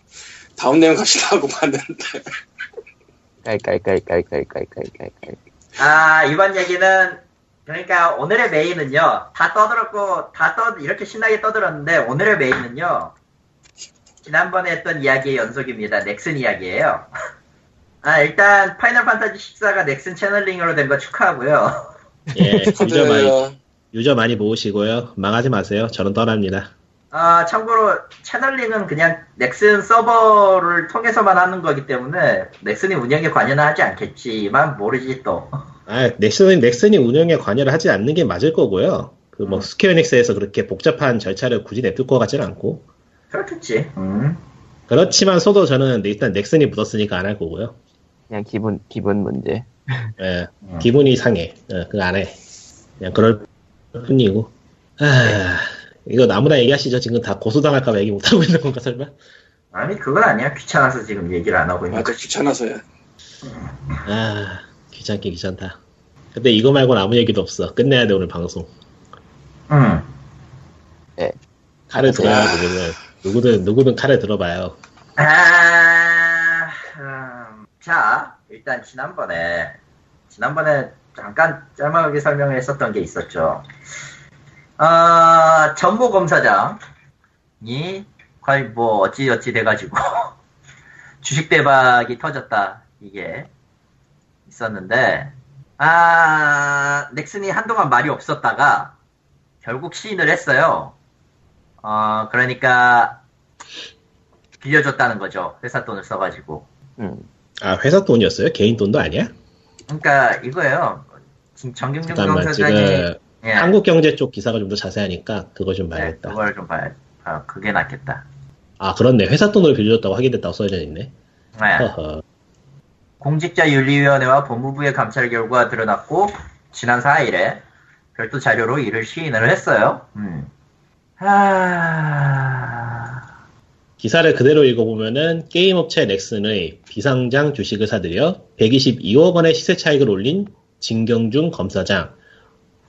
다음 내용 갑시다 하고 봤는데 깔깔깔깔깔깔깔깔깔. 아 이번 얘기는 그러니까 오늘의 메인은요 다 떠들었고 다 떠 이렇게 신나게 떠들었는데 오늘의 메인은요 지난번에 했던 이야기의 연속입니다 넥슨 이야기예요 아 일단 파이널 판타지 14가 넥슨 channeling으로 된 거 축하하고요 예, 유저 많이. 유저 많이 모으시고요. 망하지 마세요. 저는 떠납니다. 아 참고로 channeling은 그냥 넥슨 서버를 통해서만 하는 거기 때문에 넥슨이 운영에 관여는 하지 않겠지만 모르지 또 아, 아, 넥슨이, 넥슨이 운영에 관여를 하지 않는 게 맞을 거고요. 그뭐 음. 스퀘어닉스에서 그렇게 복잡한 절차를 굳이 냅둘 것 같지는 않고. 그렇겠지. 음. 그렇지만서도 저는 일단 넥슨이 묻었으니까 안 할 거고요. 그냥 기분 기분 문제. 예, 음. 기분이 상해. 예, 그거 안 해. 그냥 그럴 뿐이고. 아, 이거 아무나 얘기하시죠. 지금 다 고소당할까봐 얘기 못하고 있는 건가, 설마? 아니 그건 아니야. 귀찮아서 지금 얘기를 안 하고 있는 아, 그 거지. 귀찮아서야. 아, 귀찮게 귀찮다. 근데 이거 말고는 아무 얘기도 없어. 끝내야 돼, 오늘 방송. 응. 칼을 들어야 누구든, 누구든, 누구든 칼을 들어봐요. 아, 음, 자, 일단 지난번에, 지난번에 잠깐 짤막하게 설명을 했었던 게 있었죠. 아, 전무 검사장이, 과연 뭐, 어찌어찌 돼가지고, 주식 대박이 터졌다, 이게, 있었는데, 아, 넥슨이 한동안 말이 없었다가, 결국 시인을 했어요. 어, 그러니까, 빌려줬다는 거죠. 회사 돈을 써가지고. 음. 아, 회사 돈이었어요? 개인 돈도 아니야? 그러니까 이거예요. 지금 정경준 검사장이 예, 한국 경제 쪽 기사가 좀 더 자세하니까 그거 좀 네, 봐야겠다. 그걸 좀 봐야. 아, 그게 낫겠다. 아, 그렇네. 회사 돈으로 빌려줬다고 확인됐다고 써져 있네. 네. 허허. 공직자윤리위원회와 법무부의 감찰 결과가 드러났고 지난 4일에 별도 자료로 이를 시인을 했어요. 음. 아... 기사를 그대로 읽어보면은 게임업체 넥슨의 비상장 주식을 사들여 122억 원의 시세 차익을 올린 진경준 검사장,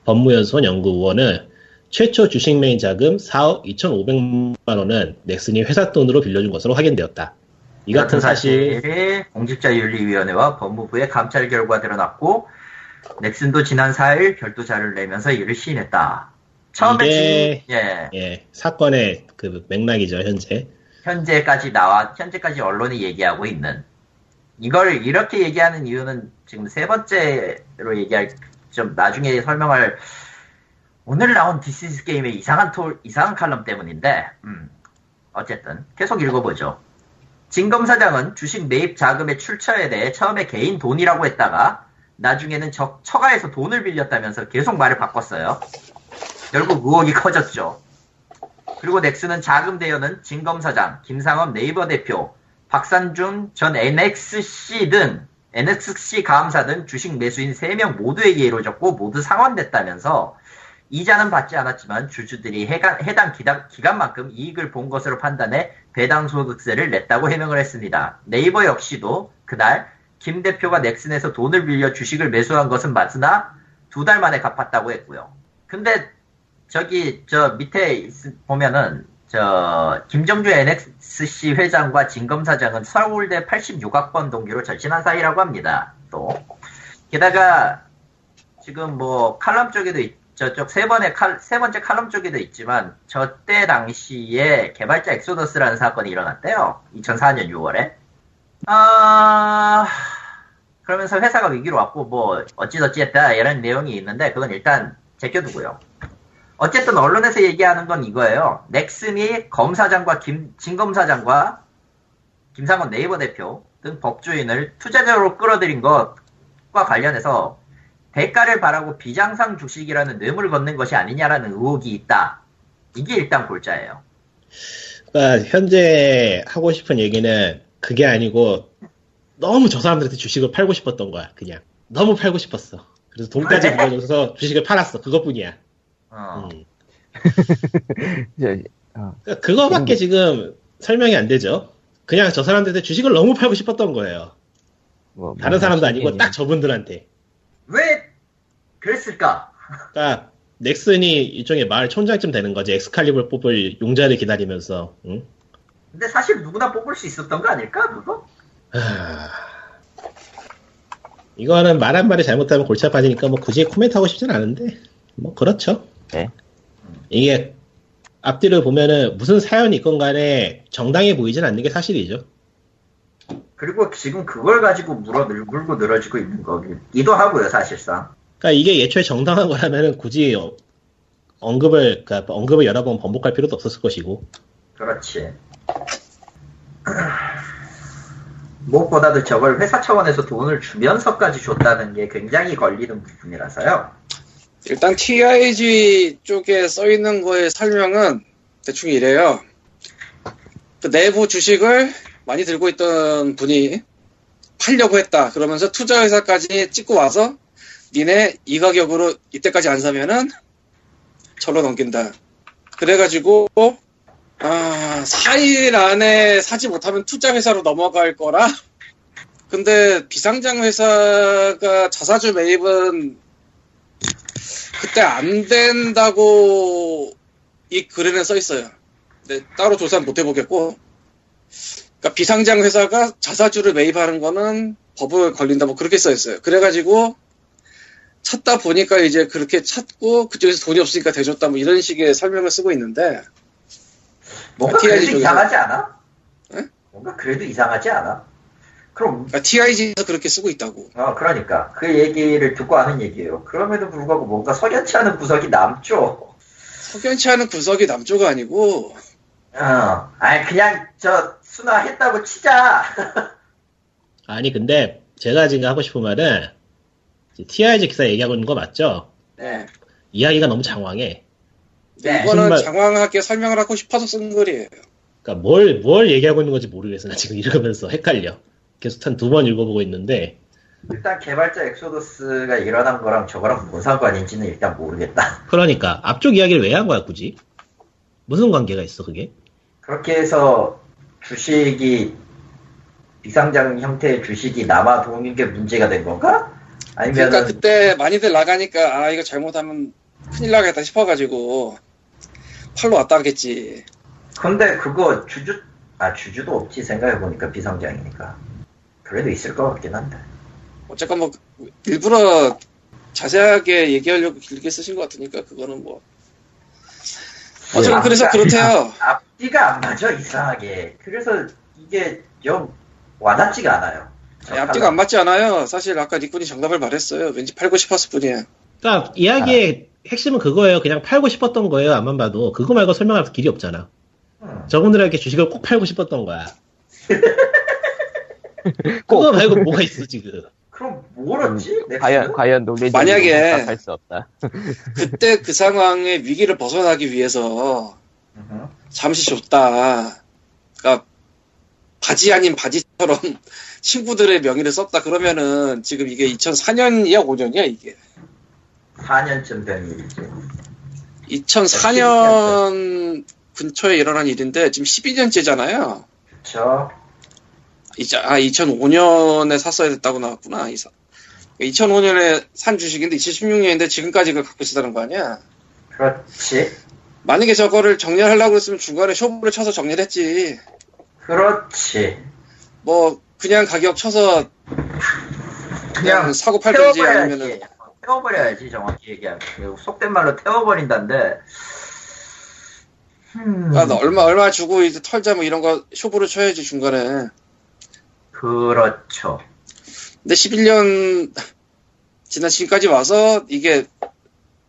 법무연수원 연구원은 최초 주식 매인 자금 4억 2,500만 원은 넥슨이 회사 돈으로 빌려준 것으로 확인되었다. 이 같은 사실, 사실이 공직자윤리위원회와 법무부의 감찰 결과 드러났고 넥슨도 지난 4일 별도 자료를 내면서 이를 시인했다. 처음에 예, 예, 사건의 그 맥락이죠, 현재. 현재까지 나와 현재까지 언론이 얘기하고 있는 이걸 이렇게 얘기하는 이유는 지금 세 번째로 얘기할 좀 나중에 설명할 오늘 나온 디스이즈게임의 이상한 톨 이상한 칼럼 때문인데 음, 어쨌든 계속 읽어보죠. 진 검사장은 주식 매입 자금의 출처에 대해 처음에 개인 돈이라고 했다가 나중에는 적, 처가에서 돈을 빌렸다면서 계속 말을 바꿨어요. 결국 의혹이 커졌죠. 그리고 넥슨은 자금 대여는 진 검사장, 김상업 네이버 대표, 박산준 전 NXC 등 NXC 가함사 등 주식 매수인 3명 모두에게 이루어졌고 모두 상환됐다면서 이자는 받지 않았지만 주주들이 해당, 해당 기간, 기간 만큼 이익을 본 것으로 판단해 배당 소득세를 냈다고 해명을 했습니다. 네이버 역시도 그날 김 대표가 넥슨에서 돈을 빌려 주식을 매수한 것은 맞으나 두 달 만에 갚았다고 했고요. 근데 저기 저 밑에 있- 보면은 저 김정주 NXC 회장과 진 검사장은 서울대 86학번 동기로 절친한 사이라고 합니다. 또 게다가 지금 뭐 칼럼 쪽에도 있- 저쪽 세 번의 칼, 세 번째 칼럼 쪽에도 있지만 저 때 당시에 개발자 엑소더스라는 사건이 일어났대요. 2004년 6월에. 아 그러면서 회사가 위기로 왔고 뭐 어찌저찌 했다 이런 내용이 있는데 그건 일단 제껴두고요. 어쨌든 언론에서 얘기하는 건 이거예요. 넥슨이 검사장과 김, 진 검사장과 김상원 네이버 대표 등 법조인을 투자자로 끌어들인 것과 관련해서 대가를 바라고 비장상 주식이라는 뇌물을 걷는 것이 아니냐라는 의혹이 있다. 이게 일단 골자예요. 그러니까 현재 하고 싶은 얘기는 그게 아니고 너무 저 사람들한테 주식을 팔고 싶었던 거야. 그냥 너무 팔고 싶었어. 그래서 돈까지 왜? 빌려줘서 주식을 팔았어. 그것뿐이야. 어. 음. 저, 어, 그러니까 그거밖에 지금 설명이 안 되죠. 그냥 저 사람들한테 주식을 너무 팔고 싶었던 거예요. 뭐, 다른 뭐, 사람도 아니고 신기하네. 딱 저분들한테. 왜 그랬을까? 그러니까 넥슨이 일종의 마을 촌장쯤 되는 거지. 엑스칼리블 뽑을 용자를 기다리면서. 응? 근데 사실 누구나 뽑을 수 있었던 거 아닐까? 그거? 하... 이거는 말 한 마디 잘못하면 골치 아파지니까 뭐 굳이 코멘트 하고 싶진 않은데 뭐 그렇죠. 네. 이게 앞뒤를 보면은 무슨 사연이 있건 간에 정당해 보이진 않는 게 사실이죠. 그리고 지금 그걸 가지고 물어 늘, 물고 늘어지고 있는 거기도 하고요, 사실상. 그러니까 이게 예초에 정당한 거라면은 굳이 어- 언급을 그러니까 언급을 여러 번 번복할 필요도 없었을 것이고 그렇지. 무엇보다도 저걸 회사 차원에서 돈을 주면서까지 줬다는 게 굉장히 걸리는 부분이라서요. 일단 TIG 쪽에 써 있는 거의 설명은 대충 이래요. 그 내부 주식을 많이 들고 있던 분이 팔려고 했다. 그러면서 투자회사까지 찍고 와서 니네 이 가격으로 이때까지 안 사면은 절로 넘긴다. 그래가지고 아, 4일 안에 사지 못하면 투자회사로 넘어갈 거라. 근데 비상장 회사가 자사주 매입은 그때 안 된다고 이 글에는 써 있어요. 근데 따로 조사는 못 해보겠고. 그러니까 비상장 회사가 자사주를 매입하는 거는 법을 걸린다 뭐 그렇게 써 있어요. 그래가지고 찾다 보니까 이제 그렇게 찾고 그쪽에서 돈이 없으니까 대줬다 뭐 이런 식의 설명을 쓰고 있는데 뭔가 TIG 그래도 쪽에서- 이상하지 않아? 응? 뭔가 그래도 이상하지 않아? 그럼 그러니까 TIG에서 그렇게 쓰고 있다고. 어 그러니까 그 얘기를 듣고 하는 얘기예요. 그럼에도 불구하고 뭔가 석연치 않은 구석이 남죠. 석연치 않은 구석이 남조가 아니고 어, 아니 그냥 저 순화했다고 치자. 아니 근데 제가 지금 하고 싶은 말은 TIG 기사 얘기하고 있는 거 맞죠? 네. 이야기가 너무 장황해. 네. 이거는 정말- 장황하게 설명을 하고 싶어서 쓴 글이에요. 그러니까 뭘, 뭘 얘기하고 있는 건지 모르겠어. 나 지금 읽으면서 헷갈려. 계속 한 두 번 읽어보고 있는데, 일단 개발자 엑소더스가 일어난 거랑 저거랑 뭔 상관인지는 일단 모르겠다. 그러니까 앞쪽 이야기를 왜 한 거야, 굳이? 무슨 관계가 있어, 그게? 그렇게 해서 주식이 비상장 형태의 주식이 남아 도는 게 문제가 된 건가? 아니면 그러니까 그때 많이들 나가니까 아 이거 잘못하면 큰일 나겠다 싶어가지고 팔로 왔다 하겠지. 근데 그거 주주 아 주주도 없지 생각해 보니까 비상장이니까 그래도 있을 것 같긴 한데 어쨌건 뭐 일부러 자세하게 얘기하려고 길게 쓰신 것 같으니까 그거는 뭐 어쨌든 예. 그래서 그렇대요. 앞뒤가 안 맞아 이상하게 그래서 이게 영 와닿지가 않아요. 아니, 앞뒤가 안 맞지 않아요. 사실 아까 니꾼이 정답을 말했어요. 왠지 팔고 싶었을 뿐이야. 그러니까 이야기의 핵심은 그거예요. 그냥 팔고 싶었던 거예요, 안만 봐도. 그거 말고 설명할 길이 없잖아. 음. 저분들에게 주식을 꼭 팔고 싶었던 거야. 그거 말고 뭐가 있어, 지금. 그럼 뭐였지? 넥슨은? 과연 과연 논리적으로 만약에- 답할 수 없다. 그때 그 상황의 위기를 벗어나기 위해서. 잠시 줬다. 그러니까 바지 아닌 바지처럼 친구들의 명의를 썼다 그러면은 지금 이게 2004년이야 5년이야 이게 4년쯤 된 일이지. 2004년 근처에 일어난 일인데 지금 12년째잖아요. 그쵸? 이제 아 2005년에 샀어야 됐다고 나왔구나. 이사. 2005년에 산 주식인데 2016년인데 지금까지 그걸 갖고 있었다는 거 아니야? 그렇지. 만약에 저거를 정리하려고 했으면 중간에 쇼부를 쳐서 정리를 했지. 그렇지. 뭐 그냥 가격 쳐서 그냥 그냥 사고 팔든지. 아니면은 태워버려야지 정확히 얘기하면. 속된 말로 태워버린다는데. 음, 아, 나 얼마 얼마 주고 이제 털자 뭐 이런 거 쇼부를 쳐야지 중간에. 그렇죠. 근데 11년 지난 지금까지 와서 이게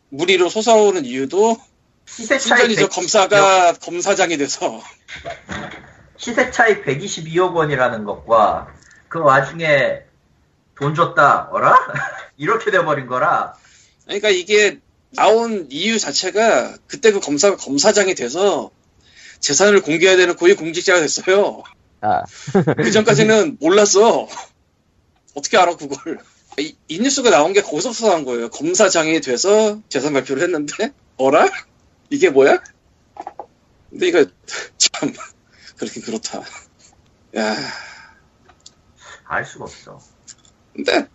무리로 솟아오는 이유도 시세 차이 순전히 저 120여 검사가 검사장이 돼서 시세 차이 122억 원이라는 것과 그 와중에 돈 줬다 어라? 이렇게 돼버린 거라 그러니까 이게 나온 이유 자체가 그때 그 검사가 검사장이 돼서 재산을 공개해야 되는 고위 공직자가 됐어요. 아, 그 전까지는 몰랐어. 어떻게 알아 그걸? 이, 이 뉴스가 나온 게 거기서부터 나온 거예요. 검사장이 돼서 재산 발표를 했는데 어라? 이게 뭐야? 근데 이거 참 그렇게 그렇다. 야, 알 수가 없어. 근데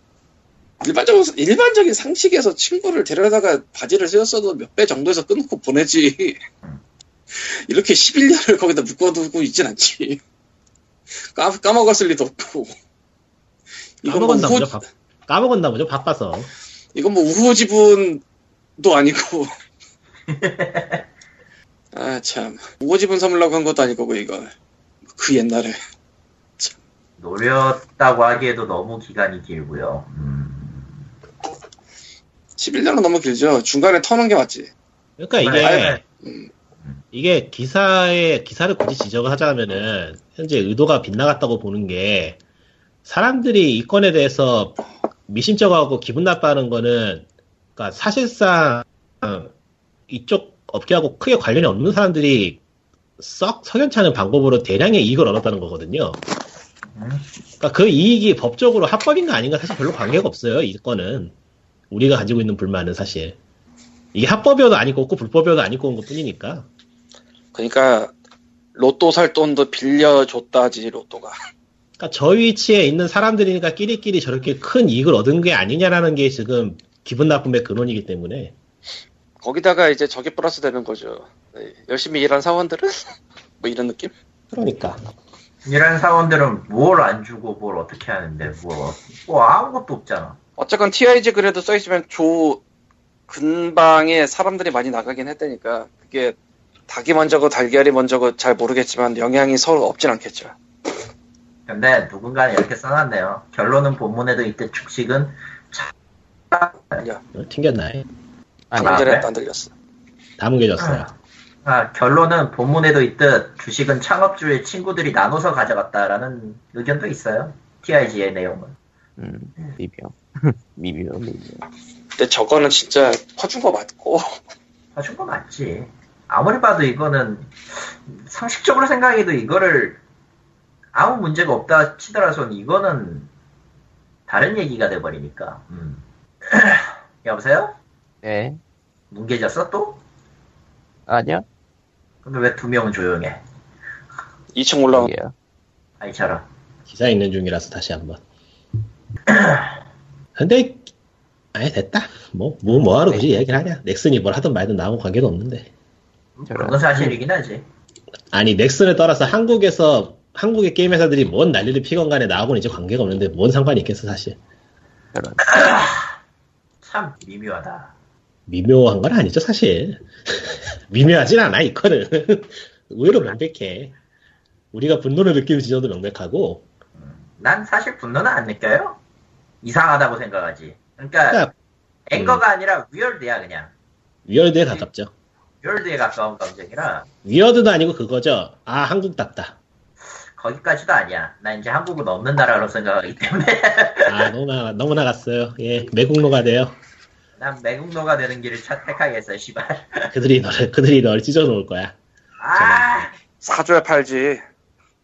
일반적으로 일반적인 상식에서 친구를 데려다가 바지를 세웠어도 몇 배 정도에서 끊고 보내지. 이렇게 11년을 거기다 묶어두고 있진 않지. 까, 까먹었을 리도 없고. 이건 뭐 까먹었나 우호, 보죠, 바, 까먹었나 보죠, 바빠서. 이건 뭐 우호 지분도 아니고. 아, 참. 우호 지분 삼으려고 한 것도 아닐 거고, 이걸. 그 옛날에. 노렸다고 하기에도 너무 기간이 길고요. 음, 11년은 너무 길죠. 중간에 터는 게 맞지. 그러니까 이게, 네. 이게 기사에, 기사를 굳이 지적을 하자면은, 현재 의도가 빗나갔다고 보는 게, 사람들이 이 건에 대해서 미심쩍어하고 기분 나빠하는 거는 그러니까 사실상 어, 이쪽 업계하고 크게 관련이 없는 사람들이 썩 석연치 않은 방법으로 대량의 이익을 얻었다는 거거든요. 그러니까 그 이익이 법적으로 합법인가 아닌가 사실 별로 관계가 없어요. 이 건은 우리가 가지고 있는 불만은 사실 이게 합법이어도 아니고 없고 불법이어도 아니고 온 것뿐이니까. 그러니까 로또 살 돈도 빌려줬다지 로또가. 그러니까 저 위치에 있는 사람들이니까 끼리끼리 저렇게 큰 이익을 얻은 게 아니냐라는 게 지금 기분 나쁨의 근원이기 때문에 거기다가 이제 저게 플러스 되는 거죠. 네, 열심히 일한 사원들은 뭐 이런 느낌? 그러니까 이런 사원들은 뭘 안 주고 뭘 어떻게 하는데 뭐, 뭐 아무것도 없잖아. 어쨌건 TIG 그래도 써 있으면 조 근방에 사람들이 많이 나가긴 했다니까 그게 닭이 먼저고 달걀이 먼저고 잘 모르겠지만 영향이 서로 없진 않겠죠. 근데 누군가는 이렇게 써놨네요. 결론은 본문에도 있듯 축식은 야, 어, 튕겼나요? 아니, 아, 네? 전에 안 들렸어. 다 뭉개졌어요. 아, 결론은 본문에도 있듯 주식은 창업주의 친구들이 나눠서 가져갔다라는 의견도 있어요. TIG의 내용은. 음, 미묘. 미묘, 미묘. 근데 저거는 진짜 퍼준 거 맞고 사준 거 맞지. 아무리 봐도 이거는 상식적으로 생각해도 이거를 아무 문제가 없다 치더라선 이거는 다른 얘기가 돼버리니까. 음. 여보세요? 네. 뭉개졌어 또? 아니요? 근데 왜 두 명은 조용해? 2층 올라온. 아이처럼. 기사 읽는 중이라서 다시 한번. 근데 아예 됐다. 뭐뭐 뭐하러 굳이 얘기를 하냐? 넥슨이 뭘 하든 말든 나하고 관계도 없는데. 그건 사실이긴 하지. 아니 넥슨을 떠나서 한국에서 한국의 게임 회사들이 뭔 난리를 피건 간에 나하고는 이제 관계가 없는데 뭔 상관이 있겠어 사실. 저런. 참 미묘하다. 미묘한 건 아니죠 사실. 미묘하진 않아 이거는. 의외로 명백해. 우리가 분노를 느끼는 지점도 명백하고. 난 사실 분노는 안 느껴요. 이상하다고 생각하지. 그러니까 그러니까 앵거가 아니라 위얼드야 그냥. 위얼드에 가깝죠. 위얼드에 가까운 감정이라 위어드도 아니고 그거죠. 아 한국답다. 거기까지도 아니야. 나 이제 한국은 없는 나라로 생각하기 때문에 아 너무 나 너무 나갔어요. 예 매국노가 돼요. 난 매국노가 되는 길을 택하겠어, 씨발. 그들이 너를 그들이 너를 찢어 놓을 거야. 아, 사줘야 팔지.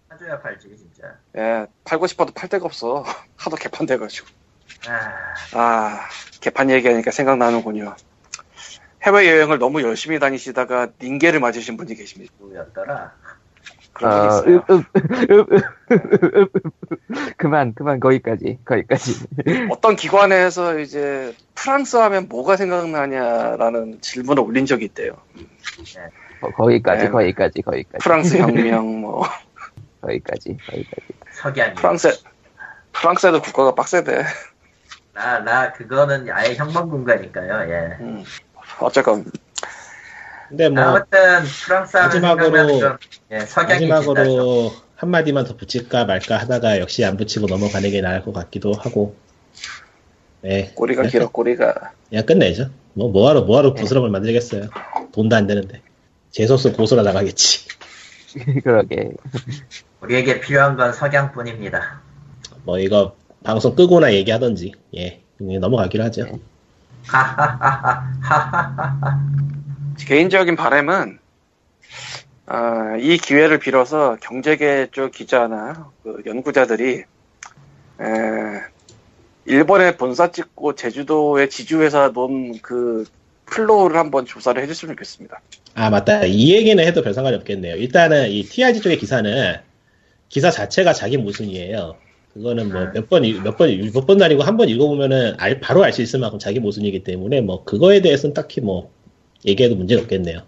사줘야 팔지 진짜. 예, 팔고 싶어도 팔 데가 없어. 하도 개판 돼가지고. 아, 아, 개판 얘기하니까 생각나는군요. 해외 여행을 너무 열심히 다니시다가 닌게를 맞으신 분이 계십니다. 누구였더라? 그런 어, 분이 있어요. 그만, 그만, 거기까지, 거기까지. 어떤 기관에서 이제 프랑스 하면 뭐가 생각나냐라는 질문을 올린 적이 있대요. 거, 거기까지, 네. 거기까지, 거기까지. 프랑스 혁명, 뭐, 거기까지, 거기까지. 석양이. 프랑스, 프랑스에도 국가가 빡세대. 나, 나, 그거는 아예 형방군가니까요, 예. 음, 어쨌건, 근데 뭐 아무튼, 프랑스 마지막으로- 예. 마지막으로 한 마디만 더 붙일까 말까 하다가 역시 안 붙이고 넘어가는 게 나을 것 같기도 하고. 네. 꼬리가 그냥, 길어, 꼬리가. 그냥 끝내죠. 뭐 뭐하러 뭐하러 부스럼을 만들겠어요. 돈도 안 되는데. 재수없어 고소라 나가겠지. 그러게. 우리에게 필요한 건 석양뿐입니다. 뭐 이거 방송 끄고나 얘기하던지. 예. 넘어가기로 하죠. 하하하하하하하. 개인적인 바람은, 아, 이 기회를 빌어서 경제계 쪽 기자나 그 연구자들이, 에, 일본에 본사 찍고 제주도의 지주회사 논 그 flow를 한번 조사를 해줬으면 좋겠습니다. 아 맞다. 이 얘기는 해도 별 상관이 없겠네요. 일단은 이 TRG 쪽의 기사는 기사 자체가 자기 모순이에요. 그거는 뭐 몇 번 몇 번 몇번 아니고 한 번 읽어보면은 알- 바로 알 수 있을 만큼 자기 모순이기 때문에 뭐 그거에 대해서는 딱히 뭐 얘기해도 문제가 없겠네요.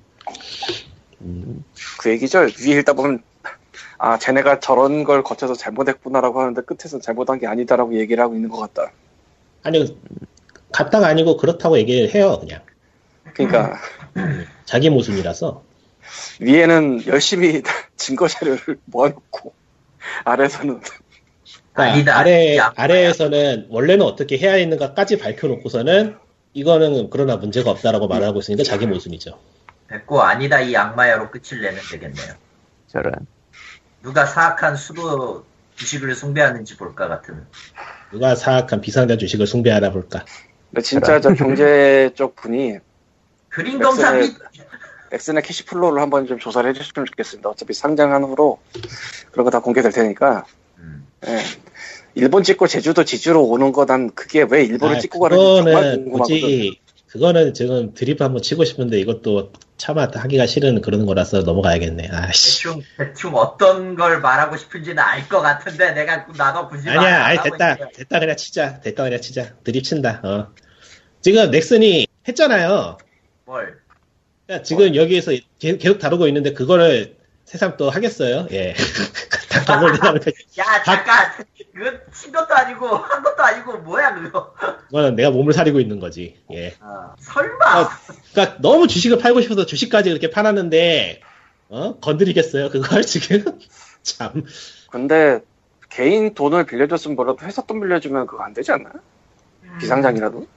음, 그 얘기죠. 위에 읽다 보면, 아, 쟤네가 저런 걸 거쳐서 잘못했구나라고 하는데 끝에서 잘못한 게 아니다라고 얘기를 하고 있는 것 같다. 아니 갔다가 아니고 그렇다고 얘기를 해요 그냥 그러니까, 자기 모순이라서 위에는 열심히 증거 자료를 모아놓고, 아래에서는, 그러니까 아니다. 아래. 아래에서는 원래는 어떻게 해야 했는가까지 밝혀놓고서는 이거는 그러나 문제가 없다라고 말하고 있으니까 자기 모순이죠. 됐고, 아니다, 이 악마야로 끝을 내면 되겠네요. 저런. 누가 사악한 수도 주식을 숭배하는지 볼까 같은. 누가 사악한 비상자 주식을 숭배하나 볼까. 근데 진짜 저 경제 쪽 분이 그린 검사 및 엑스나 cash flow를 한번 좀 조사를 해주시면 좋겠습니다. 어차피 상장한 후로 그런 거 다 공개될 테니까. 음. 예. 일본 찍고 제주도 지주로 오는 거난 그게 왜 일본을 아, 찍고 가는지 정말 궁금하거든. 굳이 그거는 지금 드립 한번 치고 싶은데 이것도 차마 하기가 싫은 그런 거라서 넘어가야겠네. 아씨. 대충 대충 어떤 걸 말하고 싶은지는 알 것 같은데 내가 나도 굳이 말 아니야, 안 아니 됐다, 있어요. 됐다 그냥 치자, 됐다 그냥 치자. 드립 친다. 어. 지금 넥슨이 했잖아요. 뭘? 그러니까 지금 여기에서 계- 계속 다루고 있는데 그거를 새삼 또 하겠어요. 예. 야 잠깐 그건 친 것도 아니고 한 것도 아니고 뭐야 그거? 그거는 내가 몸을 사리고 있는 거지. 예. 어, 설마? 어, 그러니까 너무 주식을 팔고 싶어서 주식까지 그렇게 팔았는데 어 건드리겠어요 그걸 지금 참 근데 개인 돈을 빌려줬으면 뭐라도 회사 돈 빌려주면 그거 안 되지 않나? 비상장이라도?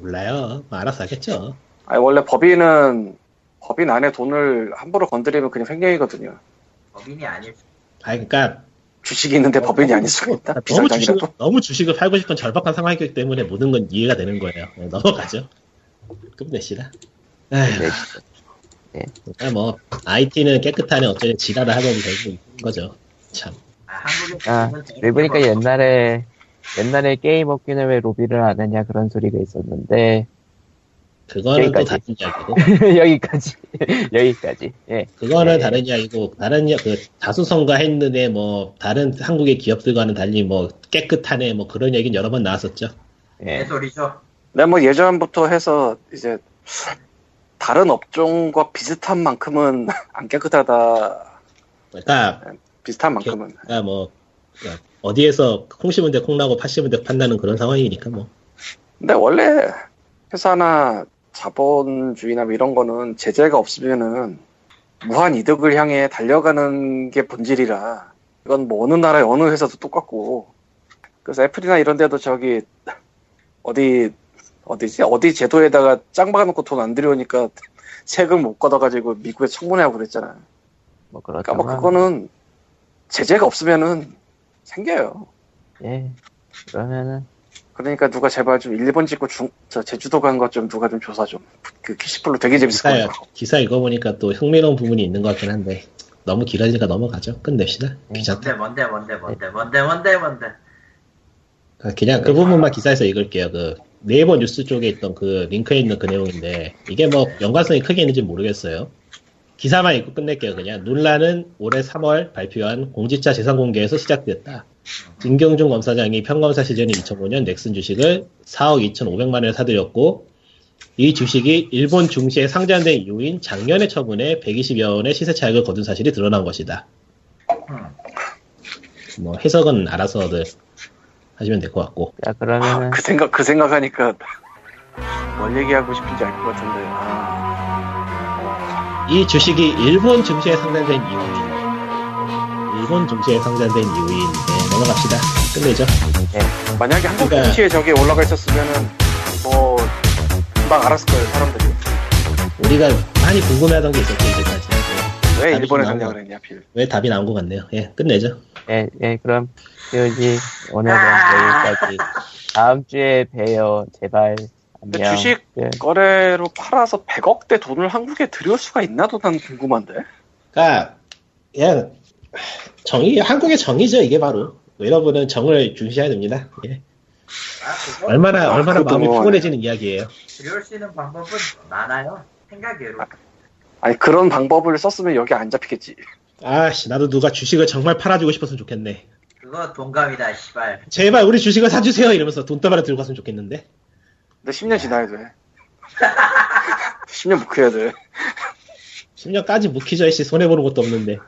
몰라요 뭐 알아서 하겠죠 아니 원래 법인은 법인 안에 돈을 함부로 건드리면 그냥 횡령이거든요. 법인이 아닐 수. 아 그러니까 주식이 있는데 법인이 아닐 수가 있다. 너무 주식을 비상장이라도. 너무 주식을 팔고 싶은 절박한 상황이기 때문에 모든 건 이해가 되는 거예요. 네, 넘어가죠. 끝내시다. 에휴, 네. 그러니까 뭐 IT는 깨끗하네 어쩌니 지랄을 하면 결국 있는 거죠. 참. 아, 아, 왜 보니까 옛날에, 옛날에 게임 업계는 왜 로비를 안 하냐 그런 소리가 있었는데, 그거는 또 여기까지. 다른 이야기고 여기까지. 여기까지. 예. 그거는 네. 다른 이야기고 다른 이야- 그 다수성과 했는데 뭐 다른 한국의 기업들과는 달리 뭐 깨끗하네 뭐 그런 얘기는 여러 번 나왔었죠. 예. 개소리죠. 근데 뭐 예전부터 해서 이제 다른 업종과 비슷한 만큼은 안 깨끗하다. 그러니까, 비슷한 만큼은. 그러니까 뭐 그러니까 어디에서 콩 심은 데 콩 나고 팥 심은 데 판다는 그런 상황이니까 뭐 근데 원래 회사나 자본주의나 뭐 이런 거는 제재가 없으면은 무한 이득을 향해 달려가는 게 본질이라 이건 뭐 어느 나라의 어느 회사도 똑같고 그래서 애플이나 이런 데도 저기 어디 어디지 어디 제도에다가 짱 박아놓고 돈 안 들여오니까 세금 못 걷어가지고 미국에 청문회하고 그랬잖아. 뭐 그러니까 그렇다면, 뭐 그거는 제재가 없으면은 생겨요. 예. 그러면은, 그러니까 누가 제발 좀 일본 찍고 중, 저 제주도 간 것 좀 누가 좀 조사 좀. 그 캐시플로 되게 재밌을 거예요. 기사 읽어보니까 또 흥미로운 부분이 있는 것 같긴 한데 너무 길어지니까 넘어가죠. 끝냅시다. 네. 귀찮다. 뭔데 뭔데 뭔데 뭔데 뭔데 뭔데. 아, 그냥 그 부분만 기사에서 읽을게요. 그 네이버 뉴스 쪽에 있던 그 링크에 있는 그 내용인데 이게 뭐 연관성이 크게 있는지 모르겠어요. 기사만 읽고 끝낼게요. 그냥 논란은 올해 3월 발표한 공직자 재산 공개에서 시작됐다. 김경준 검사장이 평검사 시절인 2005년 넥슨 주식을 4억 2,500만 원에 사들였고 이 주식이 일본 증시에 상장된 이후인 작년에 처분해 120여 원의 시세 차익을 거둔 사실이 드러난 것이다. 음. 뭐 해석은 알아서들 하시면 될 것 같고 자, 그러면은, 그 생각 그 생각하니까 뭘 얘기하고 싶은지 알 것 같은데. 아, 이 주식이 일본 증시에 상장된 이유인 일본 증시에 상장된 이유인 네, 넘어갑시다 끝내죠 만약에 한국 그러니까- 증시에 저게 올라가 있었으면은 뭐 금방 알았을 거예요 사람들이. 우리가 많이 궁금해하던 게 있었죠 이제까지 예. 왜 일본에 거. 했냐 필. 왜 답이 나온 것 같네요 예 끝내죠 예, 예, 그럼, POG, 오늘은 아! 여기까지. 다음 주에 봬요. 제발. 근데 안녕. 주식 예. 거래로 팔아서 100억대 돈을 한국에 들여올 수가 있나도 난 궁금한데. 그러니까 그냥 정의 한국의 정의죠 이게 바로 여러분은 정을 중시해야 됩니다 예. 아, 얼마나 아, 얼마나 마음이 뭐- 피곤해지는 이야기예요 들여올 수 있는 방법은 많아요. 생각외로. 아니 그런 방법을 썼으면 여기 안 잡히겠지. 아씨 나도 누가 주식을 정말 팔아주고 싶었으면 좋겠네 그거 동감이다, 씨발. 제발 우리 주식을 사주세요 이러면서 돈다발을 들고 갔으면 좋겠는데 근데 10년 지나야 돼. 10년 묵혀야 돼. 10년까지 묵히죠, 씨. 손해보는 것도 없는데.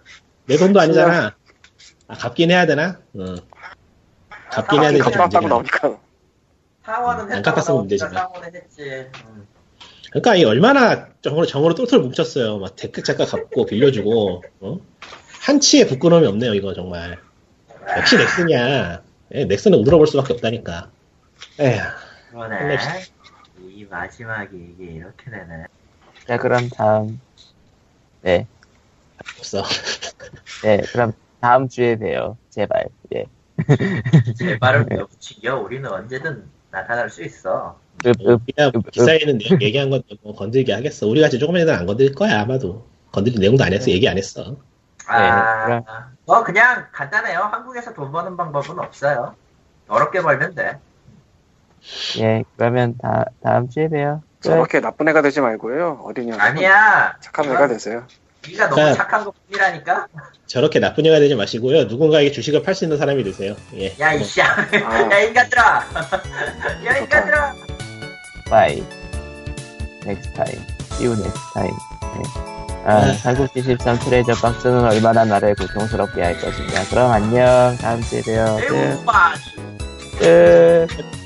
내 돈도 아니잖아. 아, 갚긴 해야 되나? 어. 갚긴 해야 되지. 갚았다고. 나오니까. 상원은 안 나오니까 문제지만. 상원은 했지. 음. 그러니까 이 얼마나 정으로, 정으로 똘똘 뭉쳤어요. 막 데크 작가 갚고 빌려주고, 어? 한치의 부끄러움이 없네요, 이거 정말. 역시 넥슨이야. 예, 넥슨은 우들어볼 수밖에 없다니까. 에휴, 그러네. 이 마지막이 이게 이렇게 되네. 자, 그럼 다음. 네. 없어. 네, 그럼 다음 주에 봬요. 제발. 예. 제발을 붙이겨 우리는 언제든 나타날 수 있어. 읍, 읍, 그냥 읍, 기사에 있는 내용 얘기한 건뭐 건들게 하겠어. 우리 같이 조금 애들은 안 건드릴 거야 아마도. 건드릴 내용도 안 했어. 얘기 안 했어. 아, 그럼- 뭐 그냥 간단해요. 한국에서 돈 버는 방법은 없어요. 어렵게 벌면 돼. 예, 그러면 다, 다음 주에 봬요. 끝. 저렇게 나쁜 애가 되지 말고요. 어린이 아니야. 착한 애가 되세요. 네가 너무 그러니까- 착한 것뿐이라니까. 저렇게 나쁜 애가 되지 마시고요. 누군가에게 주식을 팔 수 있는 사람이 되세요. 예. 야 이씨야. 아. 야 인간들아. 야 인간들아. Bye. Next time. See you next time. 네. 아, 아. 한국73 트레저 박스는 얼마나 나를 고통스럽게 할 것이냐. 그럼 안녕. 다음 주에 봬요. 끝. 끝.